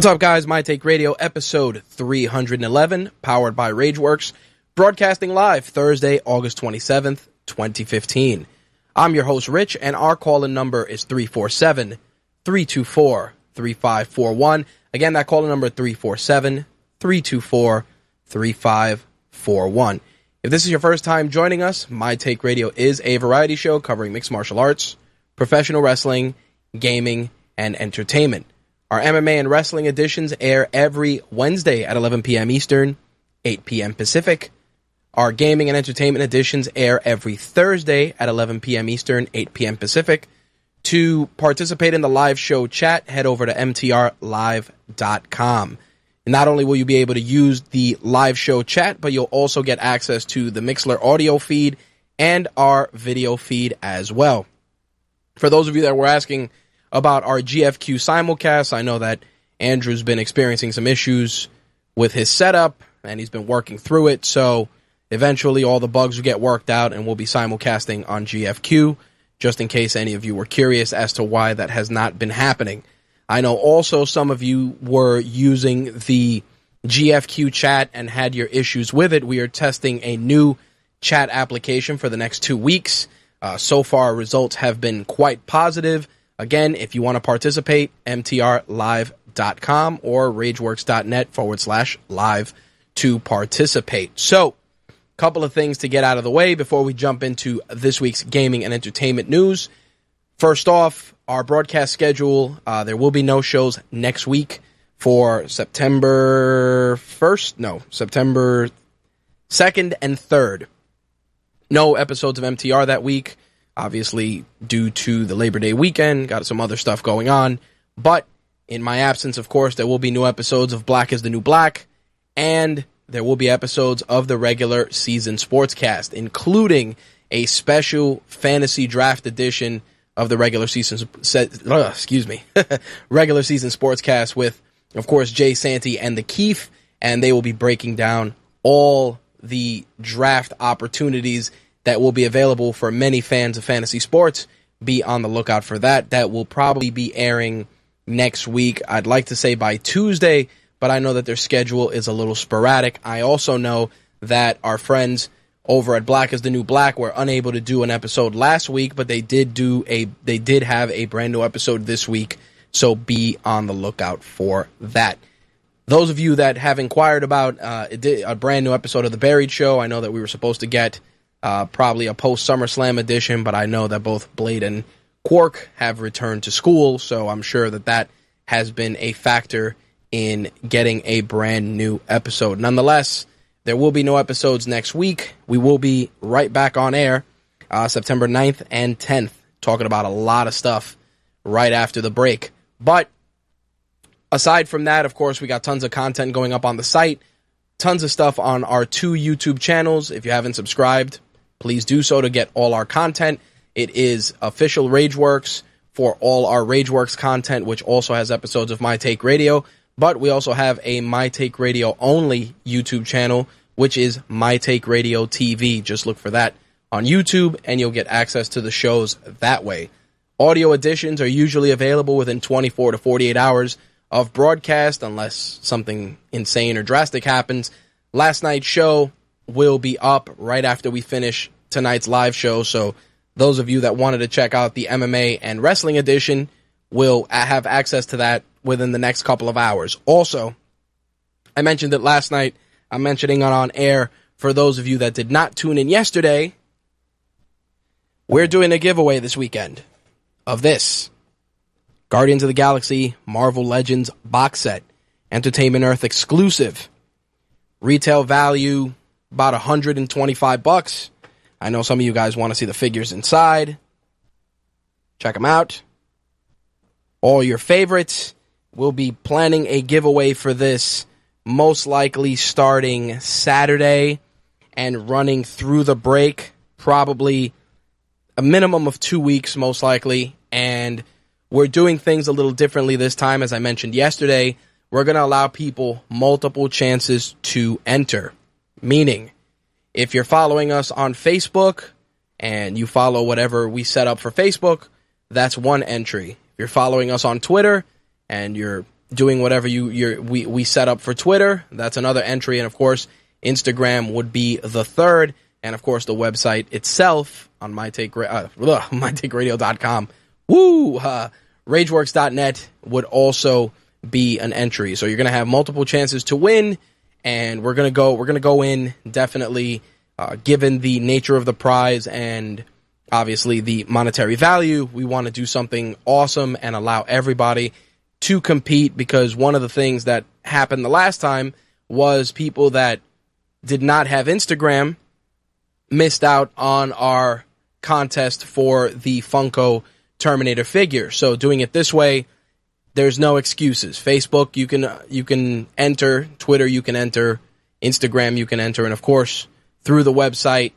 What's up, guys? My Take Radio, episode 311, powered by Rageworks, broadcasting live Thursday, August 27th, 2015. I'm your host, Rich, and our call-in number is 347 324 3541. Again, that call-in number 347 324 3541. If this is your first time joining us, My Take Radio is a variety show covering mixed martial arts, professional wrestling, gaming, and entertainment. Our MMA and wrestling editions air every Wednesday at 11 p.m. Eastern, 8 p.m. Pacific. Our gaming and entertainment editions air every Thursday at 11 p.m. Eastern, 8 p.m. Pacific. To participate in the live show chat, head over to mtrlive.com. And not only will you be able to use the live show chat, but you'll also get access to the Mixlr audio feed and our video feed as well. For those of you that were asking, about our GFQ simulcast. I know that Andrew's been experiencing some issues with his setup and he's been working through it. So eventually all the bugs will get worked out and we'll be simulcasting on GFQ just in case any of you were curious as to why that has not been happening. I know also some of you were using the GFQ chat and had your issues with it. We are testing a new chat application for the next two weeks. Uh, so far, results have been quite positive. Again, if you want to participate, mtrlive.com or rageworks.net forward slash live to participate. So, a couple of things to get out of the way before we jump into this week's gaming and entertainment news. First off, our broadcast schedule, uh, there will be no shows next week for September 1st, no, September 2nd and 3rd. No episodes of MTR that week obviously due to the Labor Day weekend, got some other stuff going on. But in my absence, of course, there will be new episodes of Black is the New Black, and there will be episodes of the regular season sportscast, including a special fantasy draft edition of the regular season uh, excuse me regular season sportscast with of course Jay Santee and the Keith and they will be breaking down all the draft opportunities that will be available for many fans of fantasy sports. Be on the lookout for that. That will probably be airing next week. I'd like to say by Tuesday, but I know that their schedule is a little sporadic. I also know that our friends over at Black is the New Black were unable to do an episode last week, but they did do a they did have a brand new episode this week. So be on the lookout for that. Those of you that have inquired about uh, a brand new episode of the Buried Show, I know that we were supposed to get uh, probably a post SummerSlam edition, but I know that both Blade and Quark have returned to school, so I'm sure that that has been a factor in getting a brand new episode. Nonetheless, there will be no episodes next week. We will be right back on air uh, September 9th and 10th, talking about a lot of stuff right after the break. But aside from that, of course, we got tons of content going up on the site, tons of stuff on our two YouTube channels. If you haven't subscribed, Please do so to get all our content. It is official Rageworks for all our Rageworks content, which also has episodes of My Take Radio. But we also have a My Take Radio only YouTube channel which is My Take Radio TV. Just look for that on YouTube and you'll get access to the shows that way. Audio editions are usually available within 24 to 48 hours of broadcast unless something insane or drastic happens. Last night's show will be up right after we finish tonight's live show. So those of you that wanted to check out the MMA and wrestling edition will have access to that within the next couple of hours. Also, I mentioned it last night. I'm mentioning it on air for those of you that did not tune in yesterday. We're doing a giveaway this weekend of this Guardians of the Galaxy Marvel Legends box set, Entertainment Earth exclusive. Retail value about 125 bucks. I know some of you guys want to see the figures inside. Check them out. All your favorites. We'll be planning a giveaway for this most likely starting Saturday and running through the break, probably a minimum of two weeks, most likely. And we're doing things a little differently this time. As I mentioned yesterday, we're going to allow people multiple chances to enter. Meaning, if you're following us on Facebook and you follow whatever we set up for Facebook, that's one entry. If you're following us on Twitter and you're doing whatever you you we we set up for Twitter, that's another entry and of course Instagram would be the third and of course the website itself on mytake uh, mytakeradio.com. Woo! Uh, rageworks.net would also be an entry. So you're going to have multiple chances to win and we're gonna go we're gonna go in definitely uh, given the nature of the prize and obviously the monetary value we want to do something awesome and allow everybody to compete because one of the things that happened the last time was people that did not have Instagram missed out on our contest for the Funko Terminator figure. So doing it this way there's no excuses. Facebook, you can you can enter. Twitter, you can enter. Instagram, you can enter, and of course, through the website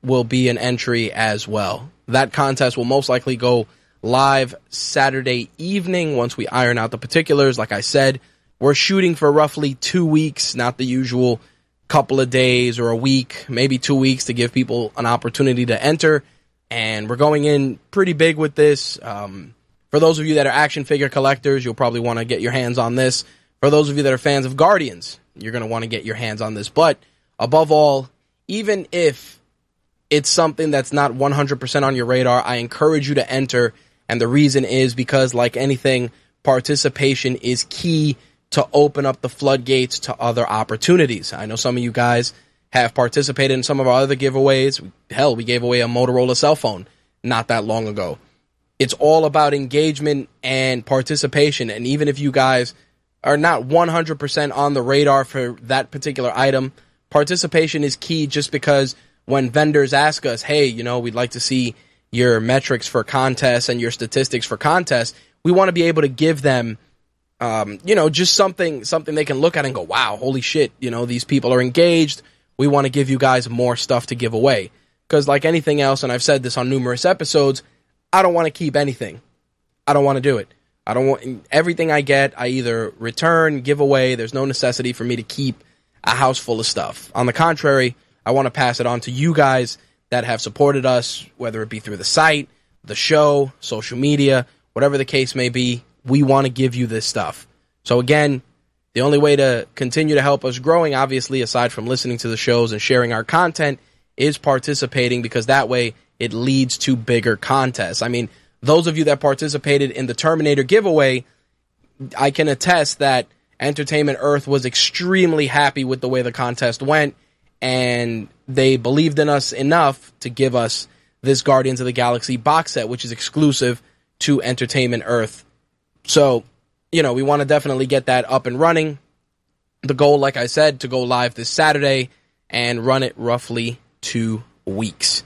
will be an entry as well. That contest will most likely go live Saturday evening once we iron out the particulars. Like I said, we're shooting for roughly two weeks, not the usual couple of days or a week, maybe two weeks to give people an opportunity to enter. And we're going in pretty big with this. Um, for those of you that are action figure collectors, you'll probably want to get your hands on this. For those of you that are fans of Guardians, you're going to want to get your hands on this. But above all, even if it's something that's not 100% on your radar, I encourage you to enter. And the reason is because, like anything, participation is key to open up the floodgates to other opportunities. I know some of you guys have participated in some of our other giveaways. Hell, we gave away a Motorola cell phone not that long ago it's all about engagement and participation. And even if you guys are not 100% on the radar for that particular item, participation is key just because when vendors ask us, hey, you know, we'd like to see your metrics for contests and your statistics for contests, we want to be able to give them, um, you know, just something something they can look at and go, wow, holy shit, you know, these people are engaged. We want to give you guys more stuff to give away. Because, like anything else, and I've said this on numerous episodes, I don't want to keep anything. I don't want to do it. I don't want everything I get. I either return, give away. There's no necessity for me to keep a house full of stuff. On the contrary, I want to pass it on to you guys that have supported us, whether it be through the site, the show, social media, whatever the case may be. We want to give you this stuff. So again, the only way to continue to help us growing, obviously, aside from listening to the shows and sharing our content, is participating because that way it leads to bigger contests. I mean, those of you that participated in the Terminator giveaway, I can attest that Entertainment Earth was extremely happy with the way the contest went, and they believed in us enough to give us this Guardians of the Galaxy box set, which is exclusive to Entertainment Earth. So, you know, we want to definitely get that up and running. The goal, like I said, to go live this Saturday and run it roughly two weeks.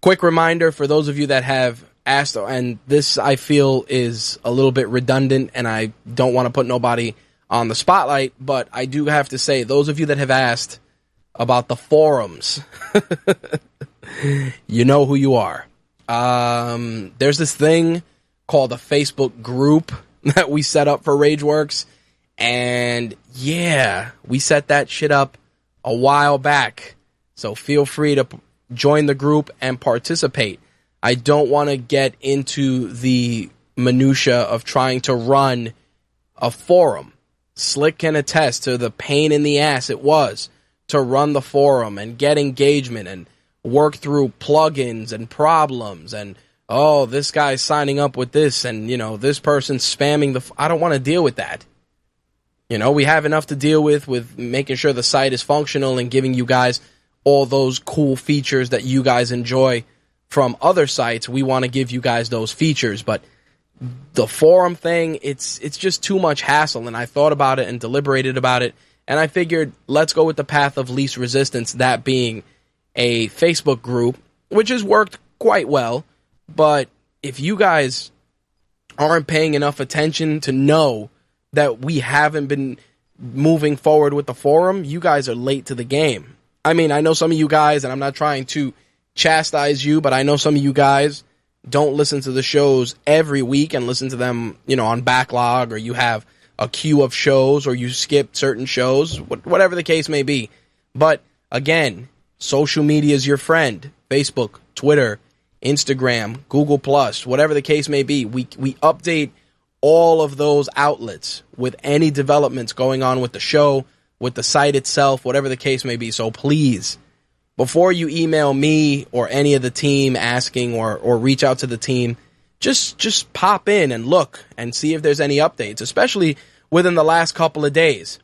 Quick reminder for those of you that have asked, and this I feel is a little bit redundant, and I don't want to put nobody on the spotlight, but I do have to say, those of you that have asked about the forums, you know who you are. Um, there's this thing called a Facebook group that we set up for RageWorks, and yeah, we set that shit up a while back. So feel free to join the group and participate. I don't want to get into the minutia of trying to run a forum. Slick can attest to the pain in the ass it was to run the forum and get engagement and work through plugins and problems and oh this guy's signing up with this and you know this person's spamming the f- I don't want to deal with that. You know, we have enough to deal with with making sure the site is functional and giving you guys all those cool features that you guys enjoy from other sites. We want to give you guys those features, but the forum thing, it's it's just too much hassle and I thought about it and deliberated about it and I figured let's go with the path of least resistance that being a Facebook group which has worked quite well, but if you guys aren't paying enough attention to know that we haven't been moving forward with the forum, you guys are late to the game. I mean, I know some of you guys, and I'm not trying to chastise you, but I know some of you guys don't listen to the shows every week and listen to them, you know, on backlog, or you have a queue of shows, or you skip certain shows, whatever the case may be. But again, social media is your friend. Facebook, Twitter, Instagram, Google Plus, whatever the case may be. We we update all of those outlets with any developments going on with the show, with the site itself, whatever the case may be. So please, before you email me or any of the team asking or or reach out to the team, just just pop in and look and see if there's any updates, especially within the last couple of days.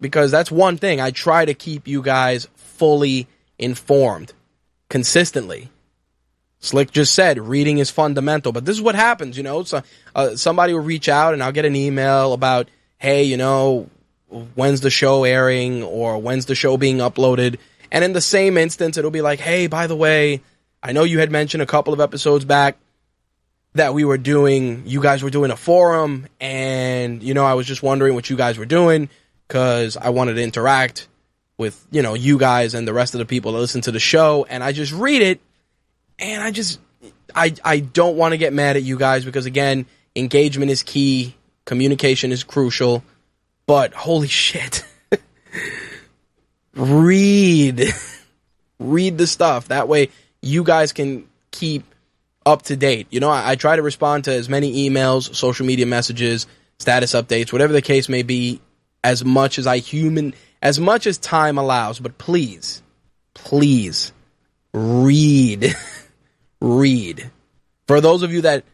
Because that's one thing I try to keep you guys fully informed consistently. Slick just said reading is fundamental, but this is what happens, you know. So uh, somebody will reach out, and I'll get an email about, hey, you know, when's the show airing or when's the show being uploaded, and in the same instance, it'll be like, hey, by the way, I know you had mentioned a couple of episodes back that we were doing, you guys were doing a forum, and you know, I was just wondering what you guys were doing because I wanted to interact with you know you guys and the rest of the people that listen to the show, and I just read it and I just I I don't want to get mad at you guys because again, engagement is key, communication is crucial, but holy shit. read read the stuff. That way you guys can keep up to date. You know, I, I try to respond to as many emails, social media messages, status updates, whatever the case may be, as much as I human as much as time allows, but please, please read read. For those of you that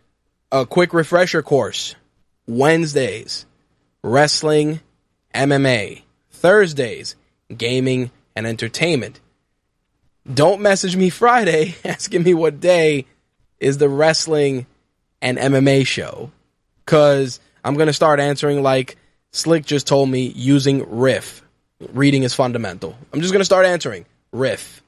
a quick refresher course, Wednesdays, wrestling, MMA, Thursdays, gaming and entertainment. Don't message me Friday asking me what day is the wrestling and MMA show cuz I'm going to start answering like Slick just told me using Riff. Reading is fundamental. I'm just going to start answering Riff.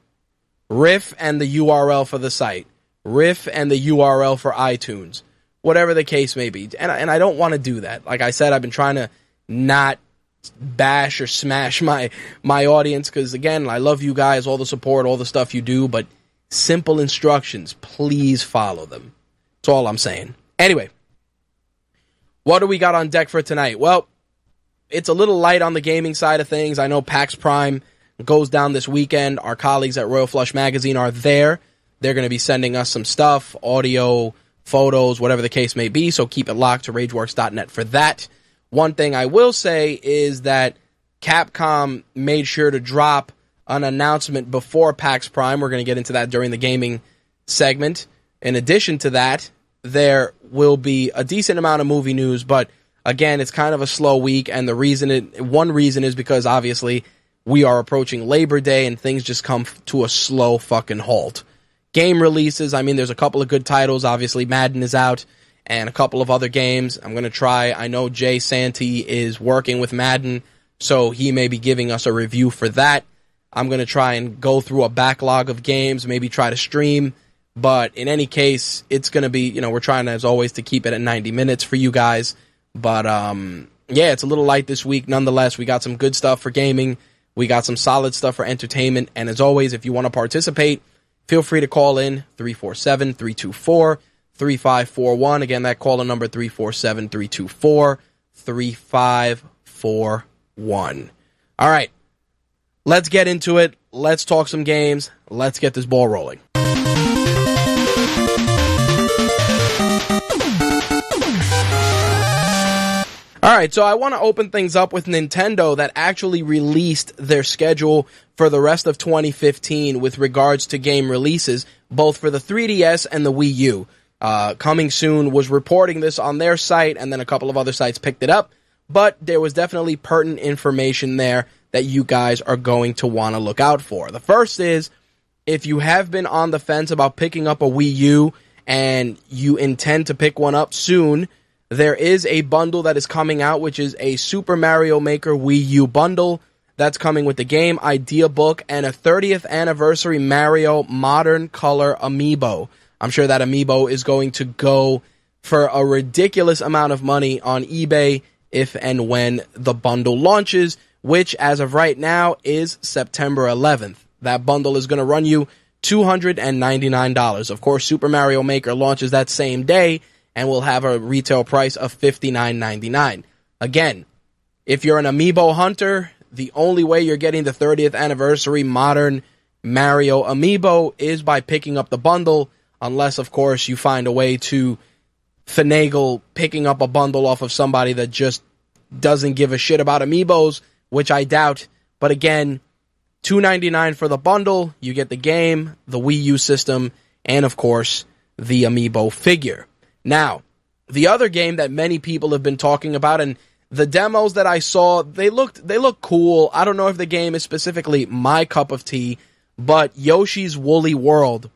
Riff and the URL for the site. Riff and the URL for iTunes, whatever the case may be. And, and I don't want to do that. Like I said, I've been trying to not bash or smash my my audience because again, I love you guys, all the support, all the stuff you do, but simple instructions, please follow them. That's all I'm saying. Anyway, what do we got on deck for tonight? Well, it's a little light on the gaming side of things. I know PAX Prime goes down this weekend. Our colleagues at Royal Flush Magazine are there. They're going to be sending us some stuff, audio, photos, whatever the case may be. So keep it locked to RageWorks.net for that. One thing I will say is that Capcom made sure to drop an announcement before PAX Prime. We're going to get into that during the gaming segment. In addition to that, there will be a decent amount of movie news, but again, it's kind of a slow week, and the reason it one reason is because obviously we are approaching Labor Day and things just come to a slow fucking halt game releases. I mean, there's a couple of good titles. Obviously, Madden is out and a couple of other games. I'm going to try. I know Jay Santee is working with Madden, so he may be giving us a review for that. I'm going to try and go through a backlog of games, maybe try to stream. But in any case, it's going to be, you know, we're trying, as always, to keep it at 90 minutes for you guys. But um, yeah, it's a little light this week. Nonetheless, we got some good stuff for gaming. We got some solid stuff for entertainment. And as always, if you want to participate, Feel free to call in 347 324 3541. Again, that call in number 347 324 3541. All right. let's get into it. Let's talk some games. Let's get this ball rolling. All right, so I want to open things up with Nintendo that actually released their schedule for the rest of 2015 with regards to game releases, both for the 3DS and the Wii U. Uh, Coming Soon was reporting this on their site, and then a couple of other sites picked it up, but there was definitely pertinent information there that you guys are going to want to look out for. The first is if you have been on the fence about picking up a Wii U and you intend to pick one up soon, there is a bundle that is coming out, which is a Super Mario Maker Wii U bundle. That's coming with the game, idea book, and a 30th anniversary Mario Modern Color Amiibo. I'm sure that Amiibo is going to go for a ridiculous amount of money on eBay if and when the bundle launches, which as of right now is September 11th. That bundle is going to run you $299. Of course, Super Mario Maker launches that same day and will have a retail price of $59.99. Again, if you're an amiibo hunter, the only way you're getting the 30th anniversary modern Mario amiibo is by picking up the bundle, unless, of course, you find a way to finagle picking up a bundle off of somebody that just doesn't give a shit about amiibos, which I doubt. But again, $2.99 for the bundle, you get the game, the Wii U system, and of course, the amiibo figure. Now, the other game that many people have been talking about and the demos that I saw, they looked they look cool. I don't know if the game is specifically my cup of tea, but Yoshi's Woolly World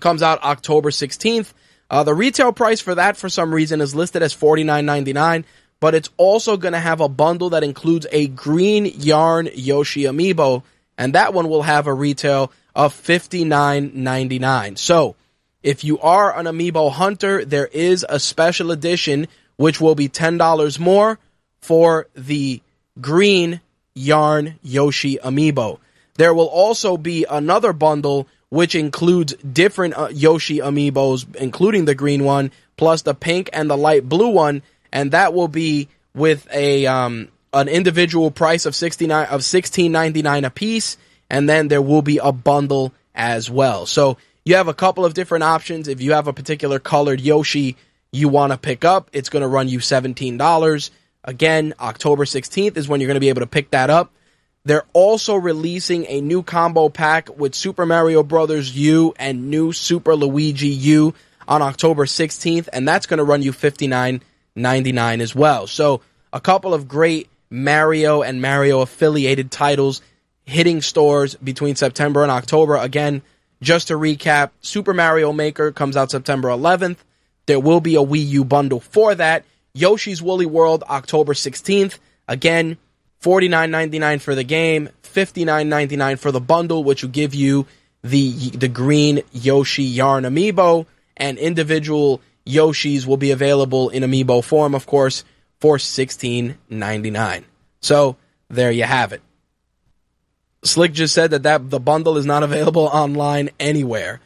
comes out October 16th. Uh, the retail price for that, for some reason, is listed as $49.99, but it's also going to have a bundle that includes a green yarn Yoshi amiibo, and that one will have a retail of $59.99. So, if you are an amiibo hunter, there is a special edition which will be $10 more for the green yarn Yoshi amiibo. There will also be another bundle which includes different uh, Yoshi amiibos, including the green one, plus the pink and the light blue one, and that will be with a um, an individual price of sixty nine of sixteen ninety nine a piece, and then there will be a bundle as well. So you have a couple of different options. If you have a particular colored Yoshi you want to pick up, it's going to run you $17. Again, October 16th is when you're going to be able to pick that up. They're also releasing a new combo pack with Super Mario Bros. U and new Super Luigi U on October 16th, and that's going to run you $59.99 as well. So, a couple of great Mario and Mario affiliated titles hitting stores between September and October. Again, just to recap, Super Mario Maker comes out September 11th. There will be a Wii U bundle for that. Yoshi's Woolly World October 16th. Again, $49.99 for the game, $59.99 for the bundle, which will give you the the green Yoshi yarn amiibo, and individual Yoshis will be available in amiibo form, of course, for $16.99. So there you have it. Slick just said that, that the bundle is not available online anywhere.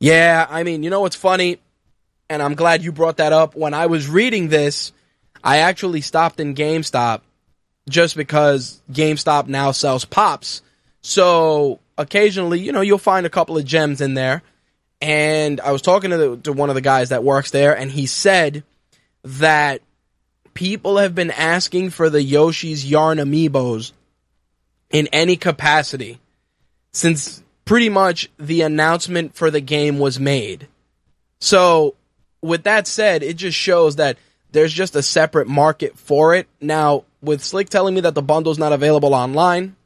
Yeah, I mean, you know what's funny? And I'm glad you brought that up. When I was reading this, I actually stopped in GameStop just because GameStop now sells pops. So occasionally, you know, you'll find a couple of gems in there. And I was talking to, the, to one of the guys that works there, and he said that people have been asking for the Yoshi's Yarn Amiibos in any capacity since pretty much the announcement for the game was made. So, with that said, it just shows that there's just a separate market for it. Now, with Slick telling me that the bundle's not available online,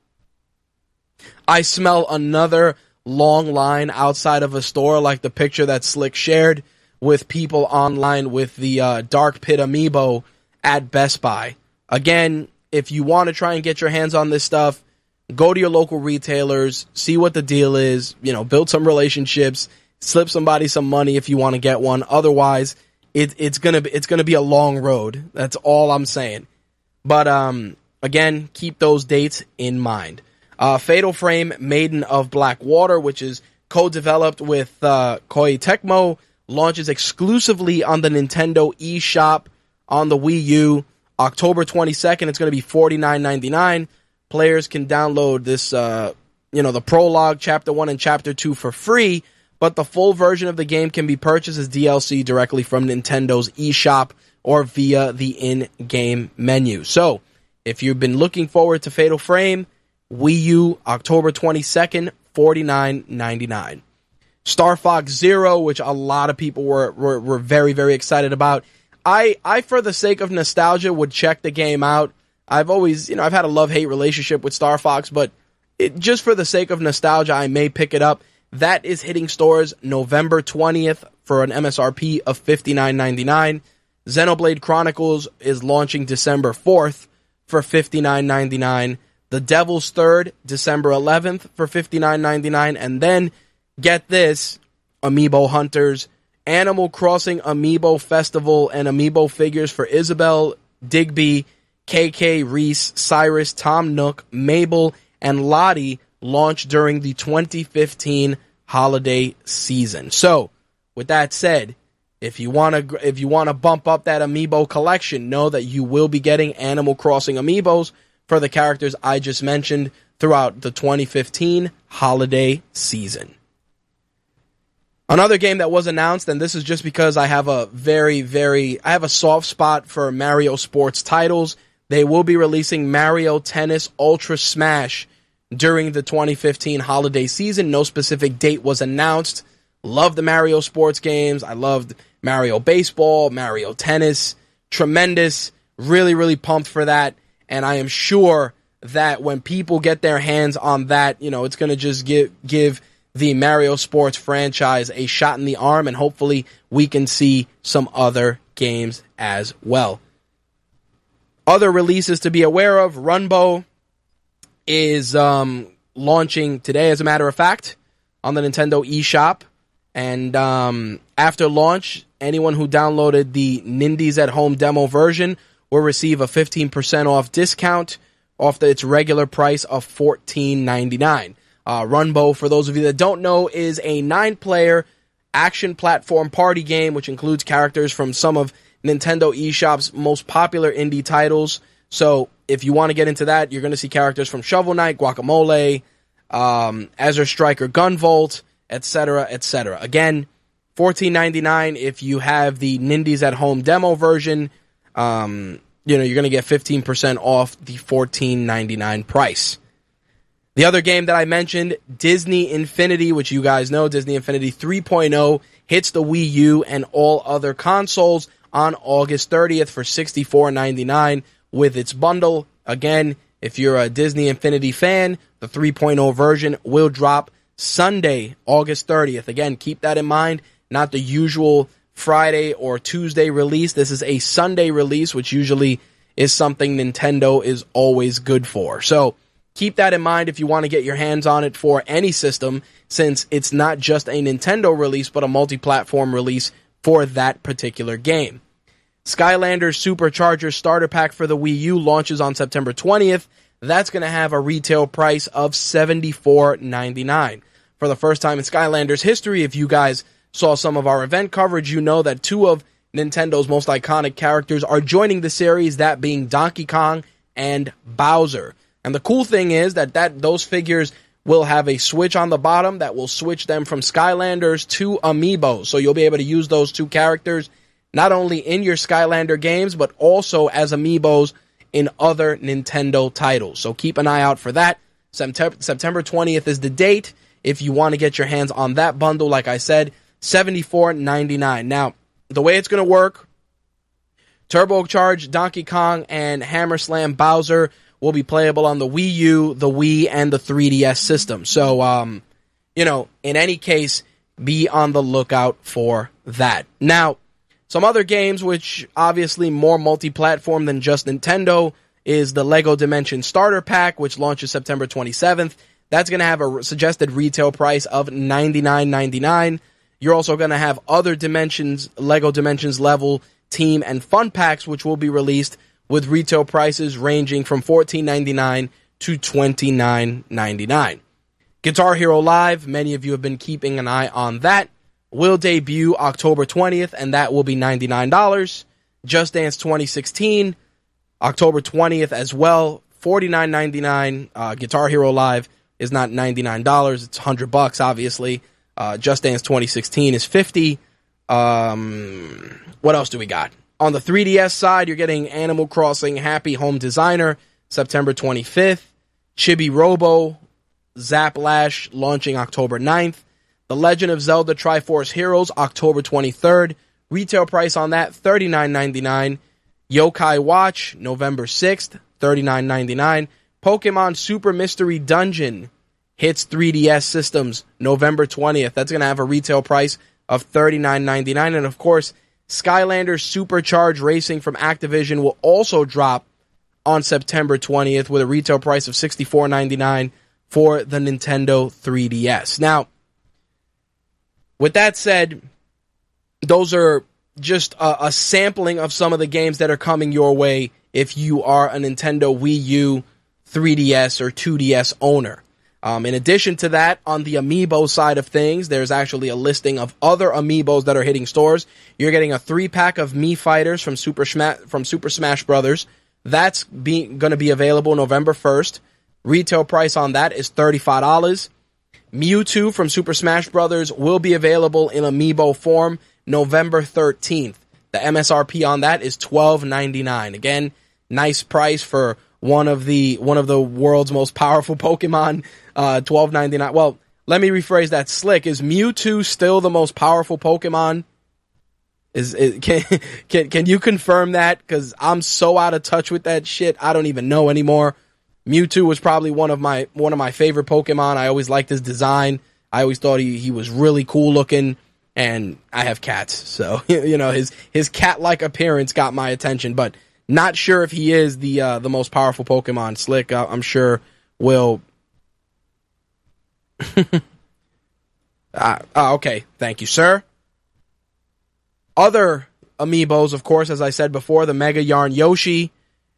I smell another long line outside of a store like the picture that Slick shared with people online with the uh, Dark Pit Amiibo at Best Buy. Again, if you want to try and get your hands on this stuff, go to your local retailers, see what the deal is, you know, build some relationships, slip somebody some money if you want to get one. Otherwise, it, it's gonna be, it's gonna be a long road. That's all I'm saying. But um, again, keep those dates in mind. Uh, Fatal Frame, Maiden of Black Water, which is co-developed with uh, Koei Tecmo, launches exclusively on the Nintendo eShop on the Wii U. October 22nd, it's going to be $49.99. players can download this, uh, you know, the prologue, chapter one and chapter two for free, but the full version of the game can be purchased as DLC directly from Nintendo's eShop or via the in-game menu. So, if you've been looking forward to Fatal Frame, Wii U, October 22nd, $49.99. Star Fox Zero, which a lot of people were, were, were very, very excited about. I, I, for the sake of nostalgia, would check the game out. I've always, you know, I've had a love hate relationship with Star Fox, but it, just for the sake of nostalgia, I may pick it up. That is hitting stores November 20th for an MSRP of $59.99. Xenoblade Chronicles is launching December 4th for $59.99. The Devil's Third, December 11th for $59.99. And then, get this, Amiibo Hunters, Animal Crossing Amiibo Festival and Amiibo figures for Isabelle, Digby, KK, Reese, Cyrus, Tom Nook, Mabel, and Lottie launched during the 2015 holiday season. So, with that said, if you want to if you want to bump up that amiibo collection, know that you will be getting Animal Crossing amiibos for the characters I just mentioned throughout the 2015 holiday season. Another game that was announced, and this is just because I have a very, very, I have a soft spot for Mario sports titles. They will be releasing Mario Tennis Ultra Smash during the 2015 holiday season. No specific date was announced. Love the Mario sports games. I loved Mario Baseball, Mario Tennis. Tremendous. Really, really pumped for that. And I am sure that when people get their hands on that, you know, it's going to just give, give the Mario Sports franchise a shot in the arm, and hopefully we can see some other games as well. Other releases to be aware of Runbow is um, launching today, as a matter of fact, on the Nintendo eShop. And um, after launch, anyone who downloaded the Nindies at Home demo version will receive a 15% off discount off the, its regular price of $14.99. Uh, Runbow, for those of you that don't know, is a nine player action platform party game which includes characters from some of Nintendo eShop's most popular indie titles. So if you want to get into that, you're going to see characters from Shovel Knight, Guacamelee, um, Azure Striker, Gunvolt, etc., etc. Again, $14.99 if you have the Nindies at Home demo version. Um, you know, you're going to get 15% off the $14.99 price. The other game that I mentioned, Disney Infinity, which you guys know, Disney Infinity 3.0, hits the Wii U and all other consoles on August 30th for $64.99 with its bundle. Again, if you're a Disney Infinity fan, the 3.0 version will drop Sunday, August 30th. Again, keep that in mind. Not the usual Friday or Tuesday release. This is a Sunday release, which usually is something Nintendo is always good for. So, keep that in mind if you want to get your hands on it for any system, since it's not just a Nintendo release, but a multi platform release for that particular game. Skylanders Supercharger Starter Pack for the Wii U launches on September 20th. That's going to have a retail price of $74.99. For the first time in Skylanders history, if you guys saw some of our event coverage, you know that two of Nintendo's most iconic characters are joining the series, that being Donkey Kong and Bowser. And the cool thing is that, that those figures will have a switch on the bottom that will switch them from Skylanders to Amiibo. So you'll be able to use those two characters not only in your Skylander games, but also as Amiibos in other Nintendo titles. So keep an eye out for that. September, September 20th is the date. If you want to get your hands on that bundle, like I said, $74.99. Now, the way it's going to work, Turbocharged Donkey Kong and Hammer Slam Bowser will be playable on the Wii U, the Wii, and the 3DS system. So, um, you know, in any case, be on the lookout for that. Now, some other games which obviously more multi-platform than just Nintendo is the Lego Dimension Starter Pack, which launches September 27th. That's going to have a suggested retail price of $99.99. You're also going to have other Dimensions, Lego Dimensions level team and fun packs, which will be released with retail prices ranging from $14.99 to $29.99. Guitar Hero Live, many of you have been keeping an eye on that, will debut October 20th, and that will be $99. Just Dance 2016, October 20th as well, forty nine ninety nine. Uh, Guitar Hero Live is not ninety nine dollars; it's hundred bucks. Obviously, uh, Just Dance twenty sixteen is fifty. Um, what else do we got on the 3DS side? You're getting Animal Crossing Happy Home Designer September twenty fifth. Chibi Robo Zip Lash launching October 9th. The Legend of Zelda Triforce Heroes October 23rd. Retail price on that $39.99. Yokai Watch November 6th, $39.99. Pokemon Super Mystery Dungeon hits 3DS systems November 20th. That's going to have a retail price of $39.99 and of course Skylanders Supercharge Racing from Activision will also drop on September 20th with a retail price of $64.99 for the Nintendo 3DS. Now, with that said, those are just a, a, sampling of some of the games that are coming your way if you are a Nintendo Wii U, 3DS, or 2DS owner. Um, in addition to that, on the amiibo side of things, there's actually a listing of other amiibos that are hitting stores. You're getting a three pack of Mii Fighters from Super Smash from Super Smash Brothers. That's going to be available November 1st. Retail price on that is $35. Mewtwo from Super Smash Brothers will be available in amiibo form November 13th. The MSRP on that is $12.99. Again, nice price for one of the one of the world's most powerful Pokemon. Uh, $12.99. Well, let me rephrase that. Slick is Mewtwo still the most powerful Pokemon? Is, is can can can you confirm that? Because I'm so out of touch with that shit. I don't even know anymore. Mewtwo was probably one of my one of my favorite Pokemon. I always liked his design. I always thought he, he was really cool looking. And I have cats, so you know his his cat like appearance got my attention. But not sure if he is the uh, the most powerful Pokemon. Slick, uh, I'm sure will. uh, okay, thank you, sir. Other amiibos, of course, as I said before, the Mega Yarn Yoshi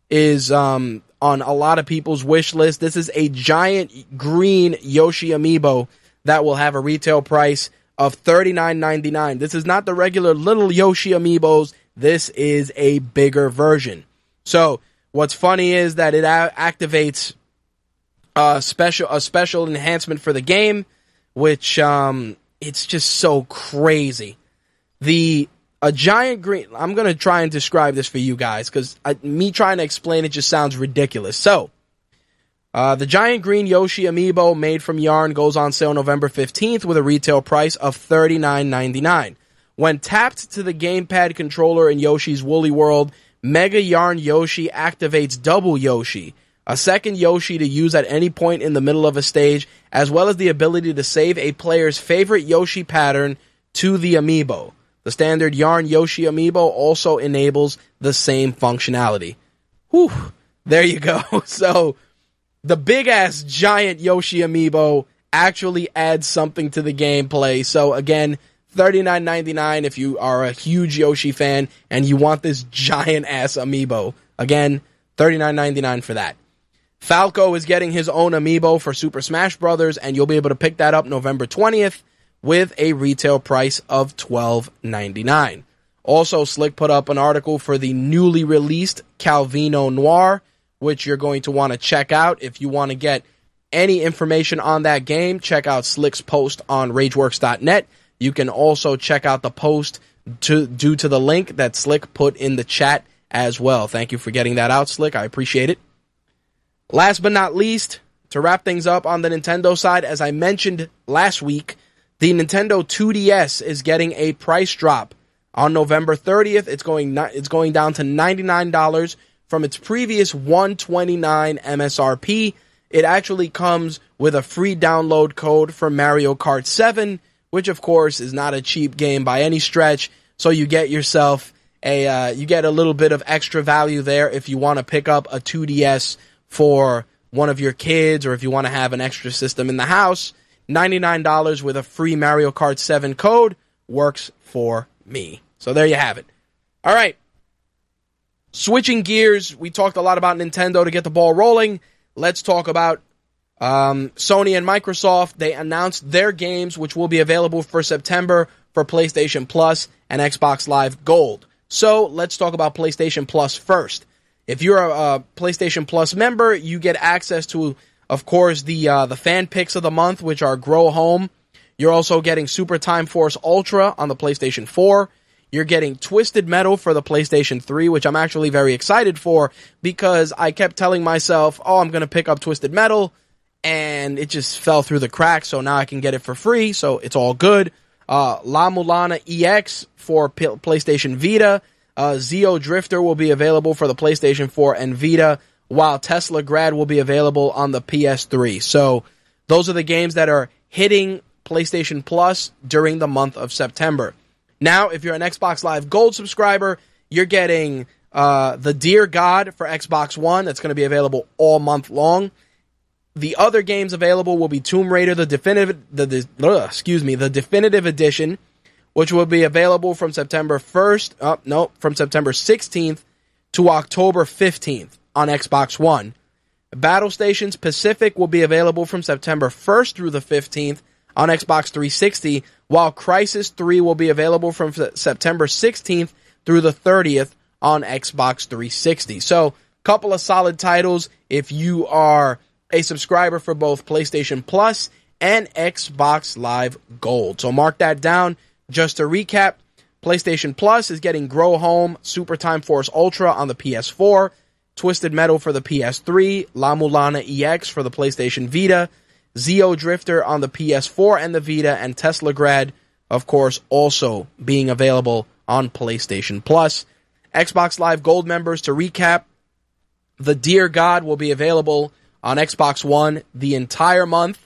is um, on a lot of people's wish list. This is a giant green Yoshi amiibo that will have a retail price of $39.99. This is not the regular little Yoshi amiibos. This is a bigger version. So what's funny is that it a- activates a special a special enhancement for the game, which um, it's just so crazy. The a giant green. I'm to try and describe this for you guys because me trying to explain it just sounds ridiculous. So, uh, the giant green Yoshi amiibo made from yarn goes on sale November 15th with a retail price of $39.99. When tapped to the gamepad controller in Yoshi's Woolly World, Mega Yarn Yoshi activates Double Yoshi, a second Yoshi to use at any point in the middle of a stage, as well as the ability to save a player's favorite Yoshi pattern to the amiibo. The standard Yarn Yoshi amiibo also enables the same functionality. Whew, there you go. So, the big ass giant Yoshi amiibo actually adds something to the gameplay. So, again, $39.99 if you are a huge Yoshi fan and you want this giant ass amiibo. Again, $39.99 for that. Falco is getting his own amiibo for Super Smash Bros. and you'll be able to pick that up November 20th with a retail price of $12.99. Also, Slick put up an article for the newly released Calvino Noir, which you're going to want to check out. If you want to get any information on that game, check out Slick's post on RageWorks.net. You can also check out the post to, due to the link that Slick put in the chat as well. Thank you for getting that out, Slick. I appreciate it. Last but not least, to wrap things up on the Nintendo side, as I mentioned last week, the Nintendo 2DS is getting a price drop on November 30th. It's going it's going down to $99 from its previous 129 MSRP. It actually comes with a free download code for Mario Kart 7, which of course is not a cheap game by any stretch. So you get yourself a uh, you get a little bit of extra value there if you want to pick up a 2DS for one of your kids or if you want to have an extra system in the house $99 with a free Mario Kart 7 code works for me. So there you have it. All right. Switching gears, we talked a lot about Nintendo to get the ball rolling. Let's talk about um, Sony and Microsoft. They announced their games, which will be available for September for PlayStation Plus and Xbox Live Gold. So let's talk about PlayStation Plus first. If you're a, a PlayStation Plus member, you get access to, of course, the uh, the fan picks of the month, which are Grow Home. You're also getting Super Time Force Ultra on the PlayStation 4. You're getting Twisted Metal for the PlayStation 3, which I'm actually very excited for because I kept telling myself, oh, I'm going to pick up Twisted Metal, and it just fell through the cracks, so now I can get it for free, so it's all good. Uh, La Mulana EX for P- PlayStation Vita. Uh, Xeodrifter will be available for the PlayStation 4 and Vita, while Teslagrad will be available on the PS3. So those are the games that are hitting PlayStation Plus during the month of September. Now, if you're an Xbox Live Gold subscriber, you're getting uh, the Deer God for Xbox One. That's going to be available all month long. The other games available will be Tomb Raider, the definitive, the, the ugh, excuse me, the definitive edition, which will be available from September 1st. Oh, uh, no, from September 16th to October 15th on Xbox One. Battlestations Pacific will be available from September 1st through the 15th on Xbox 360, while Crysis 3 will be available from September 16th through the 30th on Xbox 360. So, a couple of solid titles if you are a subscriber for both PlayStation Plus and Xbox Live Gold. So mark that down. Just to recap, PlayStation Plus is getting Grow Home Super Time Force Ultra on the PS4, Twisted Metal for the PS3, La Mulana EX for the PlayStation Vita, Xeodrifter on the PS4 and the Vita, and Teslagrad, of course, also being available on PlayStation Plus. Xbox Live Gold members, to recap, The Deer God will be available on Xbox One the entire month.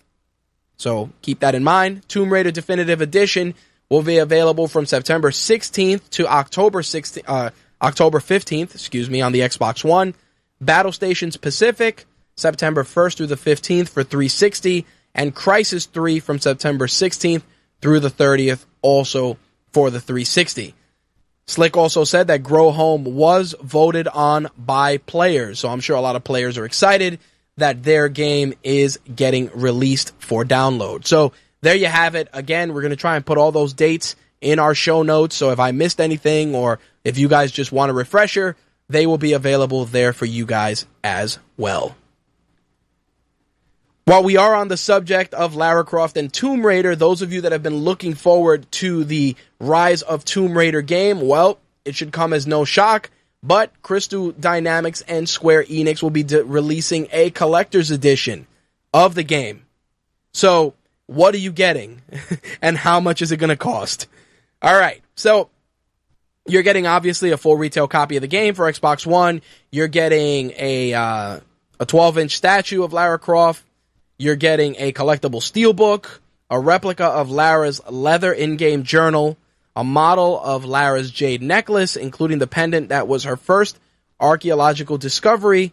So keep that in mind. Tomb Raider Definitive Edition will be available from September 16th to October 16th, uh, October 15th, excuse me, on the Xbox One. Battlestations Pacific September 1st through the 15th for 360, and Crysis 3 from September 16th through the 30th, also for the 360. Slick also said that Grow Home was voted on by players, so I'm sure a lot of players are excited that their game is getting released for download. So there you have it. Again, we're going to try and put all those dates in our show notes. So if I missed anything or if you guys just want a refresher, they will be available there for you guys as well. While we are on the subject of Lara Croft and Tomb Raider, those of you that have been looking forward to the Rise of Tomb Raider game, well, it should come as no shock. But Crystal Dynamics and Square Enix will be de- releasing a collector's edition of the game. So, what are you getting? and how much is it going to cost? All right. So, you're getting obviously a full retail copy of the game for Xbox One. You're getting a uh, a 12 inch statue of Lara Croft you're getting a collectible steelbook, a replica of Lara's leather in-game journal, a model of Lara's jade necklace, including the pendant that was her first archaeological discovery,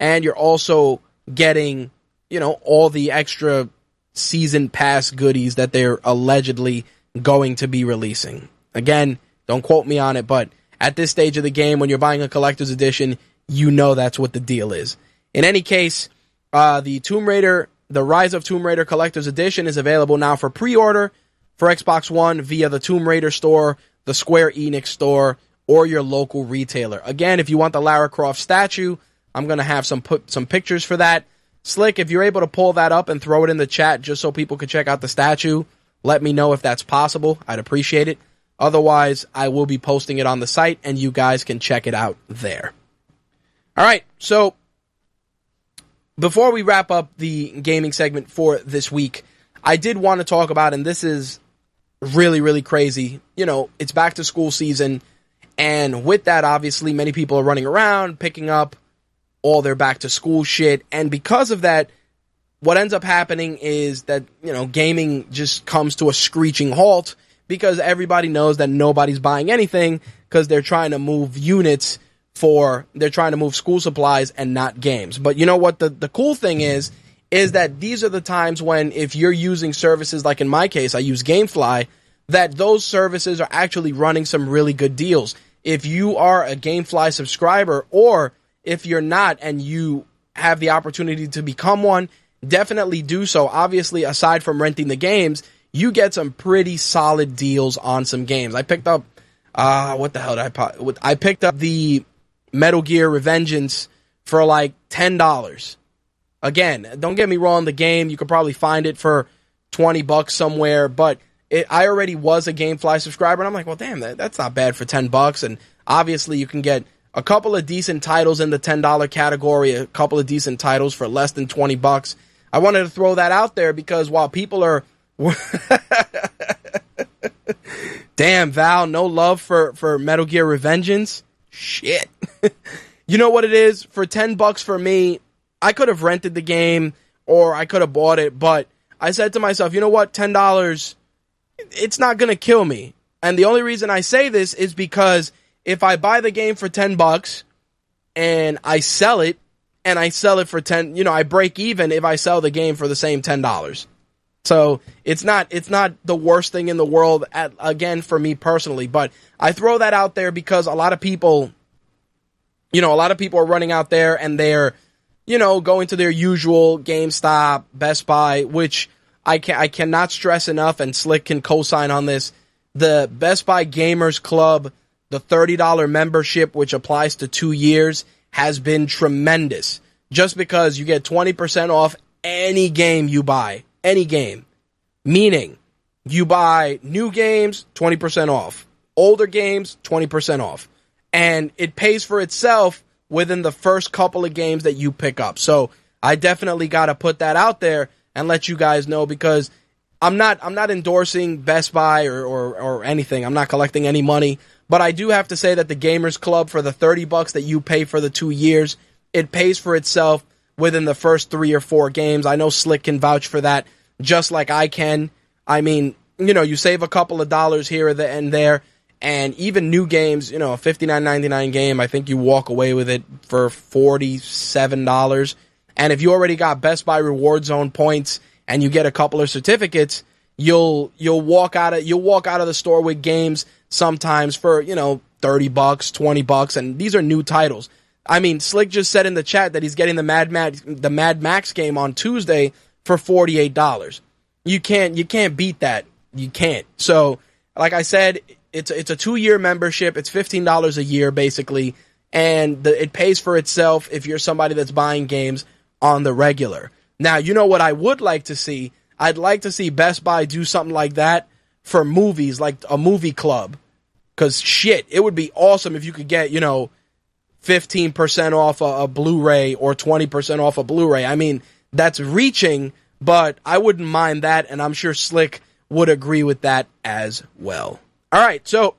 and you're also getting, you know, all the extra season pass goodies that they're allegedly going to be releasing. Again, don't quote me on it, but at this stage of the game, when you're buying a collector's edition, you know that's what the deal is. In any case, uh, the Tomb Raider the Rise of Tomb Raider Collector's Edition is available now for pre-order for Xbox One via the Tomb Raider store, the Square Enix store, or your local retailer. Again, if you want the Lara Croft statue, I'm going to have some put some pictures for that. Slick, if you're able to pull that up and throw it in the chat just so people can check out the statue, let me know if that's possible. I'd appreciate it. Otherwise, I will be posting it on the site and you guys can check it out there. All right, so before we wrap up the gaming segment for this week, I did want to talk about, and this is really, really crazy. You know, it's back to school season. And with that, obviously, many people are running around picking up all their back to school shit. And because of that, what ends up happening is that, you know, gaming just comes to a screeching halt because everybody knows that nobody's buying anything because they're trying to move units for they're trying to move school supplies and not games. But you know what the the cool thing is is that these are the times when if you're using services like in my case I use Gamefly that those services are actually running some really good deals. If you are a Gamefly subscriber or if you're not and you have the opportunity to become one, definitely do so. Obviously, aside from renting the games, you get some pretty solid deals on some games. I picked up uh what the hell did I I picked up the Metal Gear Revengeance for like ten dollars. Again, don't get me wrong, the game you could probably find it for twenty bucks somewhere, but it, I already was a GameFly subscriber, and I'm like, well, damn, that, that's not bad for ten bucks. And obviously, you can get a couple of decent titles in the ten dollar category, a couple of decent titles for less than twenty bucks. I wanted to throw that out there because while people are Damn, Val, no love for, for Metal Gear Revengeance? Shit. you know what it is? For 10 bucks for me, I could have rented the game or I could have bought it, but I said to myself, you know what? $10, it's not going to kill me. And the only reason I say this is because if I buy the game for 10 bucks and I sell it and I sell it for 10, you know, I break even if I sell the game for the same $10. So it's not it's not the worst thing in the world at, again for me personally, but I throw that out there because a lot of people you know, a lot of people are running out there and they're you know, going to their usual GameStop, Best Buy, which I can I cannot stress enough and Slick can co-sign on this. The Best Buy Gamers Club, the $30 membership which applies to 2 years has been tremendous. Just because you get 20% off any game you buy any game. Meaning, you buy new games, 20% off. Older games, 20% off. And it pays for itself within the first couple of games that you pick up. So I definitely got to put that out there and let you guys know because I'm not I'm not endorsing Best Buy or, or, or anything. I'm not collecting any money. But I do have to say that the Gamers Club for the 30 bucks that you pay for the two years, it pays for itself within the first three or four games. I know Slick can vouch for that just like I can. I mean, you know, you save a couple of dollars here and there, and even new games, you know, a fifty nine ninety nine game, I think you walk away with it for forty seven dollars. And if you already got Best Buy Reward Zone points and you get a couple of certificates, you'll you'll walk out of you'll walk out of the store with games sometimes for you know thirty bucks, twenty bucks, and these are new titles. I mean, Slick just said in the chat that he's getting the Mad Max the Mad Max game on Tuesday for $48. You can't you can't beat that. You can't. So, like I said, it's it's a 2-year membership. It's $15 a year basically, and the, it pays for itself if you're somebody that's buying games on the regular. Now, you know what I would like to see? I'd like to see Best Buy do something like that for movies, like a movie club. Cause shit, it would be awesome if you could get, you know, 15% off a, a Blu-ray or 20% off a Blu-ray. I mean, that's reaching, but I wouldn't mind that, and I'm sure Slick would agree with that as well. All right, so